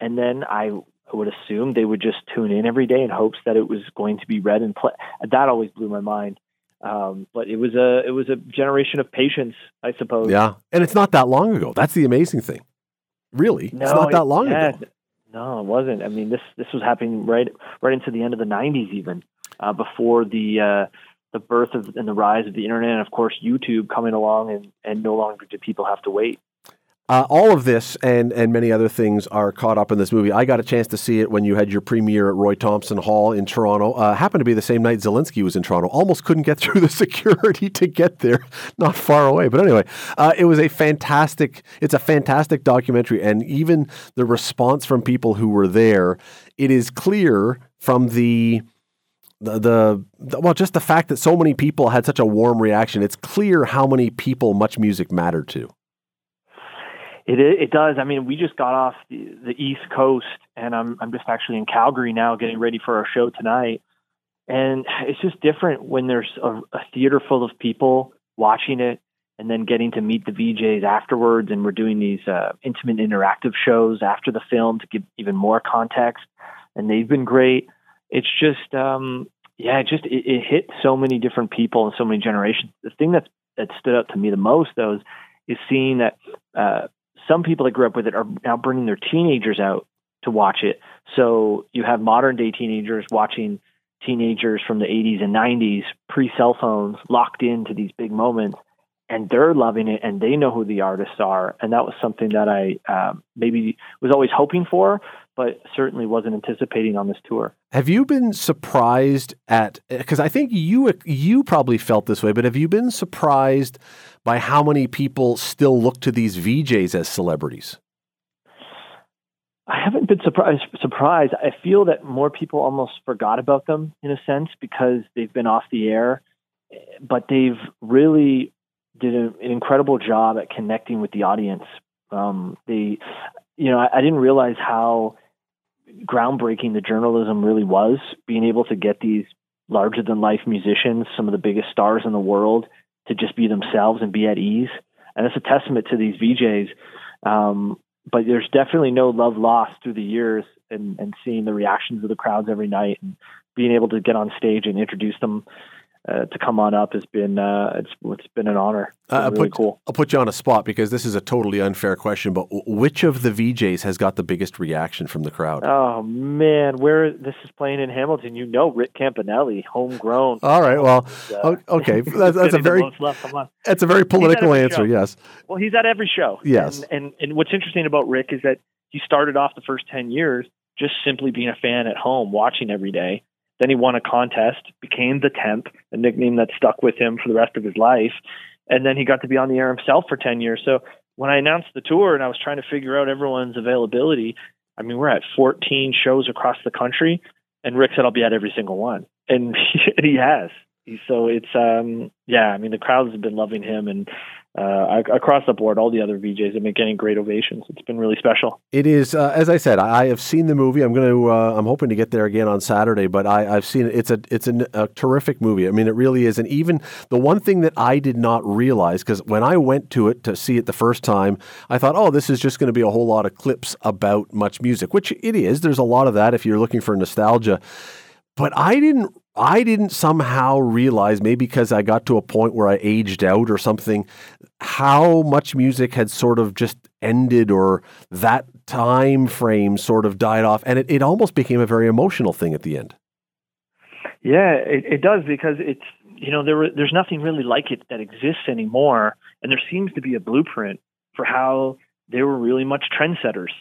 J: and then I would assume they would just tune in every day in hopes that it was going to be read and play. That always blew my mind. Um, but it was a it was a generation of patience, I suppose.
B: Yeah, and it's not that long ago. That's the amazing thing. Really, no, it's not that long yeah, ago.
J: No, it wasn't. I mean, this this was happening right right into the end of the '90s, even uh, before the uh, the birth of and the rise of the internet, and of course YouTube coming along, and and no longer do people have to wait.
B: Uh, all of this and and many other things are caught up in this movie. I got a chance to see it when you had your premiere at Roy Thomson Hall in Toronto. Uh, happened to be the same night Zelensky was in Toronto. Almost couldn't get through the security to get there. Not far away, but anyway, uh, it was a fantastic. It's a fantastic documentary, and even the response from people who were there, it is clear from the the, the, the, well just the fact that so many people had such a warm reaction it's clear how many people much music mattered to
J: it it does. I mean, we just got off the, the East Coast, and I'm I'm just actually in Calgary now, getting ready for our show tonight. And it's just different when there's a, a theater full of people watching it, and then getting to meet the VJs afterwards. And we're doing these uh, intimate, interactive shows after the film to give even more context. And they've been great. It's just, um, yeah, it just it, it hit so many different people and so many generations. The thing that that stood out to me the most, though, is, is seeing that uh, some people that grew up with it are now bringing their teenagers out to watch it. So you have modern day teenagers watching teenagers from the 80s and 90s, pre cell phones, locked into these big moments, and they're loving it and they know who the artists are. And that was something that I uh, maybe was always hoping for, but certainly wasn't anticipating on this tour.
B: Have you been surprised at because I think you you probably felt this way, but have you been surprised by how many people still look to these VJs as celebrities?
J: I haven't been surprised. Surprised. I feel that more people almost forgot about them in a sense because they've been off the air, but they've really did a, an incredible job at connecting with the audience. Um, they, you know, I, I didn't realize how groundbreaking the journalism really was. Being able to get these larger than life musicians, some of the biggest stars in the world, to just be themselves and be at ease. And it's a testament to these VJs. Um, but there's definitely no love lost through the years and, and seeing the reactions of the crowds every night and being able to get on stage and introduce them uh, to come on up has been uh, it's it's been an honor. It's
B: Uh,
J: really
B: put,
J: cool.
B: I'll put you on a spot because this is a totally unfair question, but w- which of the VJs has got the biggest reaction from the crowd?
J: Oh man, where this is playing in Hamilton, you know Rick Campanelli, homegrown.
B: All right, well,
J: Uh,
B: okay, that's, that's a very
J: most love from us.
B: that's a very political answer.
J: show.
B: Yes,
J: Well, he's at every show.
B: Yes.
J: And, and and what's interesting about Rick is that he started off the first ten years just simply being a fan at home, watching every day. Then he won a contest, became the temp, a nickname that stuck with him for the rest of his life. And then he got to be on the air himself for ten years. So when I announced the tour and I was trying to figure out everyone's availability, I mean we're at 14 shows across the country, and Rick said I'll be at every single one, and he, has. So it's um yeah, I mean the crowds have been loving him, and uh, across the board, all the other VJs have been getting great ovations. It's been really special.
B: it is. Uh, as I said, I, have seen the movie. I'm going to. Uh, I'm hoping to get there again on Saturday. But I, I've seen it. It's a. It's a terrific movie. I mean, it really is. And even the one thing that I did not realize because when I went to it to see it the first time, I thought, oh, this is just going to be a whole lot of clips about much music, which it is. There's a lot of that if you're looking for nostalgia. but I didn't I didn't somehow realize maybe because I got to a point where I aged out or something how much music had sort of just ended or that time frame sort of died off and it, it almost became a very emotional thing at the end.
J: Yeah, it, it does because it's you know there there's nothing really like it that exists anymore, and there seems to be a blueprint for how they were really much trendsetters.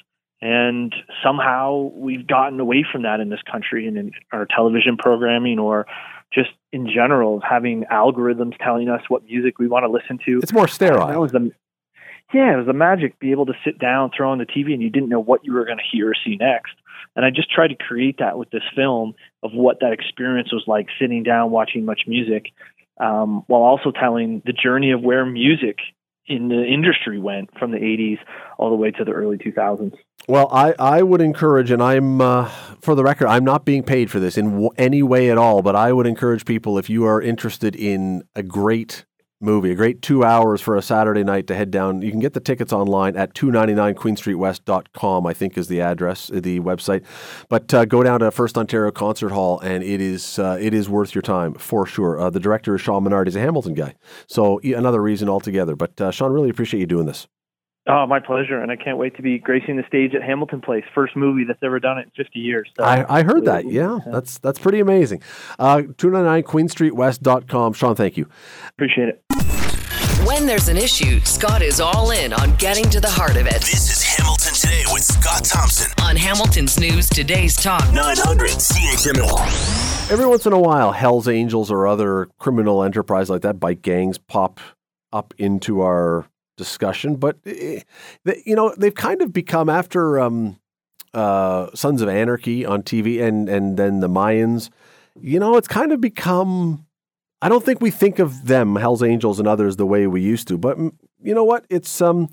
J: And somehow we've gotten away from that in this country and in our television programming or just in general of having algorithms telling us what music we want to listen to.
B: It's more sterile.
J: That was the yeah, it was the magic. Be able to sit down, throw on the TV, and you didn't know what you were going to hear or see next. And I just tried to create that with this film of what that experience was like, sitting down watching much music, um, while also telling the journey of where music in the industry went from the 80s all the way to the early 2000s.
B: Well, I, I would encourage, and I'm, uh, for the record, I'm not being paid for this in w- any way at all, but I would encourage people, if you are interested in a great movie, a great two hours for a Saturday night to head down, you can get the tickets online at 299queenstreetwest.com, I think is the address, uh, the website. But uh, go down to First Ontario Concert Hall, and it is, uh, it is worth your time for sure. Uh, the director is Sean Menard. He's a Hamilton guy. So another reason altogether. But uh, Sean, really appreciate you doing this.
J: Oh, my pleasure. And I can't wait to be gracing the stage at Hamilton Place, first movie that's ever done it in 50 years. So,
B: I, I heard that. Yeah, that's that's pretty amazing. Uh, 299queenstreetwest.com. Sean, thank you.
J: Appreciate it.
G: When there's an issue, Scott is all in on getting to the heart of it.
A: This is Hamilton Today with Scott Thompson.
G: On Hamilton's News Today's Talk.
A: 900 CHML.
B: Every once in a while, Hell's Angels or other criminal enterprise like that, bike gangs, pop up into our discussion. But, eh, you know, they've kind of become after um, uh, Sons of Anarchy on TV and, and then the Mayans, you know, it's kind of become. I don't think we think of them, Hell's Angels and others, the way we used to. But mm, you know what? It's um,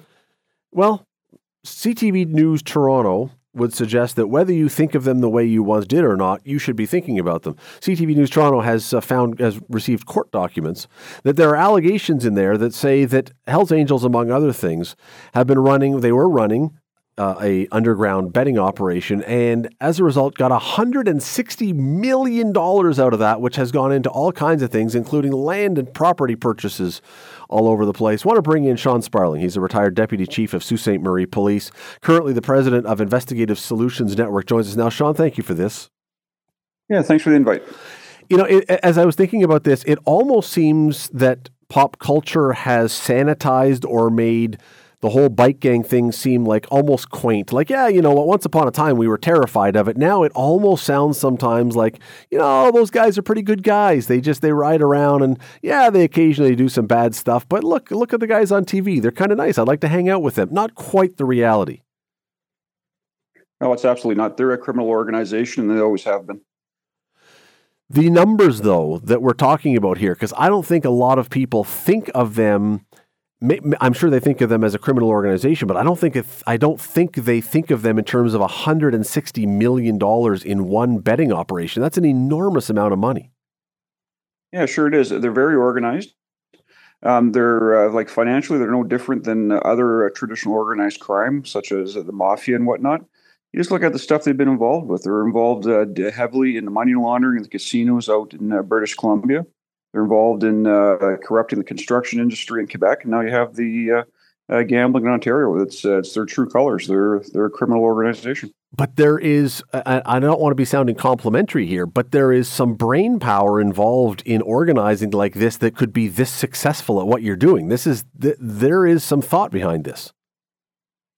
B: well, CTV News Toronto would suggest that whether you think of them the way you once did or not, you should be thinking about them. CTV News Toronto has uh, found has received court documents that there are allegations in there that say that Hell's Angels, among other things, have been running. They were running uh, a underground betting operation, and as a result, got hundred and sixty million dollars out of that, which has gone into all kinds of things, including land and property purchases all over the place. want to bring in Sean Sparling. He's a retired deputy chief of Sault Ste. Marie Police, currently the president of Investigative Solutions Network. Joins us now. Sean, thank you for this.
K: Yeah, thanks for the invite.
B: You know, it, as I was thinking about this, it almost seems that pop culture has sanitized or made the whole bike gang thing seem like almost quaint. Like, yeah, you know what, once upon a time we were terrified of it. Now it almost sounds sometimes like, you know, oh, those guys are pretty good guys. They just they ride around and yeah, they occasionally do some bad stuff, but look, look at the guys on TV. They're kind of nice. I'd like to hang out with them. Not quite the reality.
K: No, it's absolutely not. They're a criminal organization and they always have been.
B: The numbers, though, that we're talking about here, because I don't think a lot of people think of them. I'm sure they think of them as a criminal organization, but I don't think if, I don't think they think of them in terms of 160 million dollars in one betting operation. That's an enormous amount of money.
K: Yeah, sure it is. They're very organized. Um, they're uh, like financially, they're no different than other uh, traditional organized crime, such as the mafia and whatnot you just look at the stuff they've been involved with. They're involved uh, heavily in the money laundering in the casinos out in uh, British Columbia. They're involved in uh, corrupting the construction industry in Quebec. And now you have the uh, uh, gambling in Ontario. It's, uh, it's their true colors. They're, they're a criminal organization.
B: But there is, I, I don't want to be sounding complimentary here, but there is some brain power involved in organizing like this that could be this successful at what you're doing. This is, th- there is some thought behind this.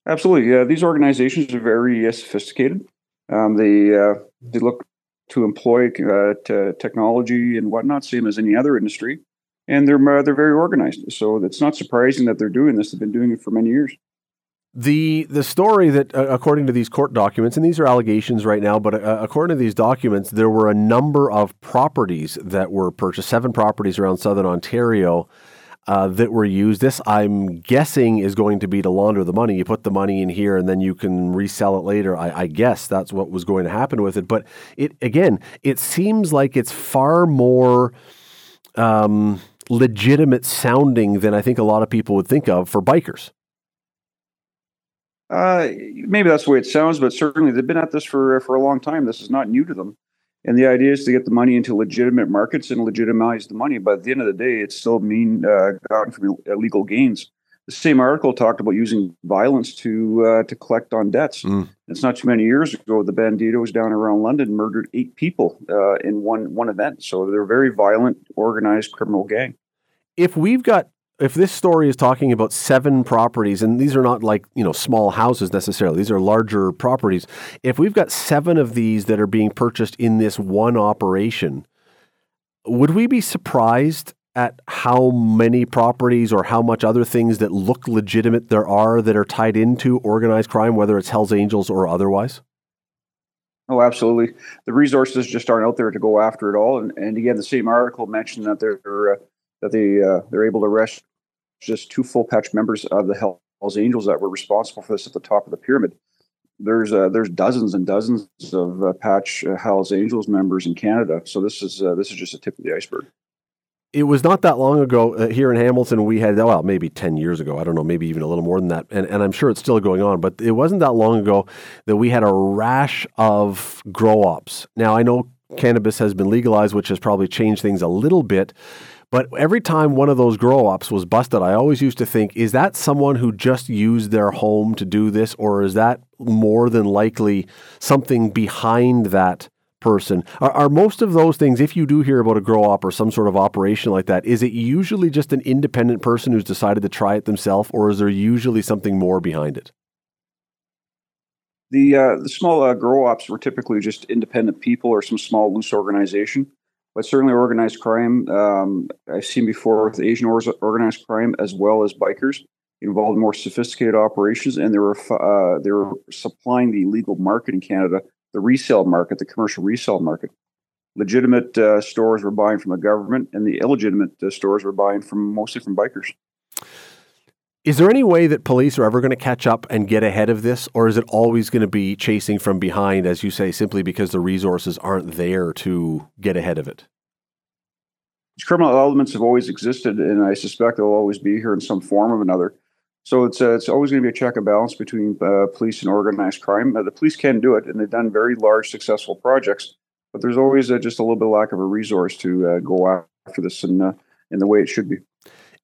K: Absolutely. Yeah, these organizations are very uh, sophisticated. Um, they uh, they look to employ uh, to technology and whatnot, same as any other industry, and they're uh, they're very organized. So it's not surprising that they're doing this. They've been doing it for many years.
B: The the story that, uh, according to these court documents, and these are allegations right now, but uh, according to these documents, there were a number of properties that were purchased, seven properties around southern Ontario uh, that were used. This, I'm guessing, is going to be to launder the money. You put the money in here, and then you can resell it later. I, I guess that's what was going to happen with it. But it again, it seems like it's far more. Um, legitimate sounding than I think a lot of people would think of for bikers.
K: Uh, maybe that's the way it sounds, but certainly they've been at this for for a long time. This is not new to them. And the idea is to get the money into legitimate markets and legitimize the money. But at the end of the day, it's still mean uh, gotten from illegal gains. The same article talked about using violence to uh, to collect on debts. Mm. It's not too many years ago the Bandidos down around London murdered eight people uh, in one one event. So they're a very violent, organized criminal gang.
B: If we've got if this story is talking about seven properties, and these are not like, you know, small houses necessarily, these are larger properties. If we've got seven of these that are being purchased in this one operation, would we be surprised at how many properties or how much other things that look legitimate there are that are tied into organized crime, whether it's Hells Angels or otherwise?
K: Oh, absolutely. The resources just aren't out there to go after it all. And, and again, the same article mentioned that there are uh, that they uh, they're able to arrest just two full patch members of the Hells Angels that were responsible for this at the top of the pyramid. There's uh, there's dozens and dozens of uh, patch uh, Hells Angels members in Canada. So this is uh, this is just a tip of the iceberg.
B: It was not that long ago uh, here in Hamilton. We had well, maybe ten years ago. I don't know, maybe even a little more than that. And and I'm sure it's still going on. But it wasn't that long ago that we had a rash of grow ops. Now I know cannabis has been legalized, which has probably changed things a little bit. But every time one of those grow ops was busted, I always used to think, is that someone who just used their home to do this, or is that more than likely something behind that person? Are, are most of those things, if you do hear about a grow op or some sort of operation like that, is it usually just an independent person who's decided to try it themselves, or is there usually something more behind it?
K: The, uh, the small uh, grow ops were typically just independent people or some small loose organization but certainly organized crime. Um, I've seen before with Asian organized crime as well as bikers involved in more sophisticated operations, and they were uh, they were supplying the illegal market in Canada, the resale market, the commercial resale market. Legitimate uh, stores were buying from the government, and the illegitimate uh, stores were buying from mostly from bikers.
B: Is there any way that police are ever going to catch up and get ahead of this, or is it always going to be chasing from behind, as you say, simply because the resources aren't there to get ahead of it?
K: Criminal elements have always existed, and I suspect they'll always be here in some form or another. So it's uh, it's always going to be a check and balance between uh, police and organized crime. Uh, the police can do it, and they've done very large, successful projects. But there's always uh, just a little bit of lack of a resource to uh, go after this in uh, in the way it should be.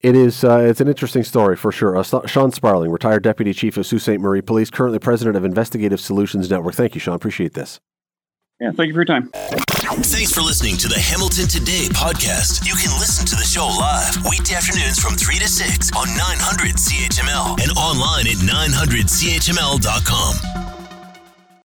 B: It is. Uh, it's an interesting story for sure. Uh, Sean Sparling, retired deputy chief of Sault Ste. Marie Police, currently president of Investigative Solutions Network. Thank you, Sean. Appreciate this.
K: Yeah, thank you for your time.
A: Thanks for listening to the Hamilton Today podcast. You can listen to the show live weekday afternoons from 3 to 6 on 900 CHML and online at 900CHML.com.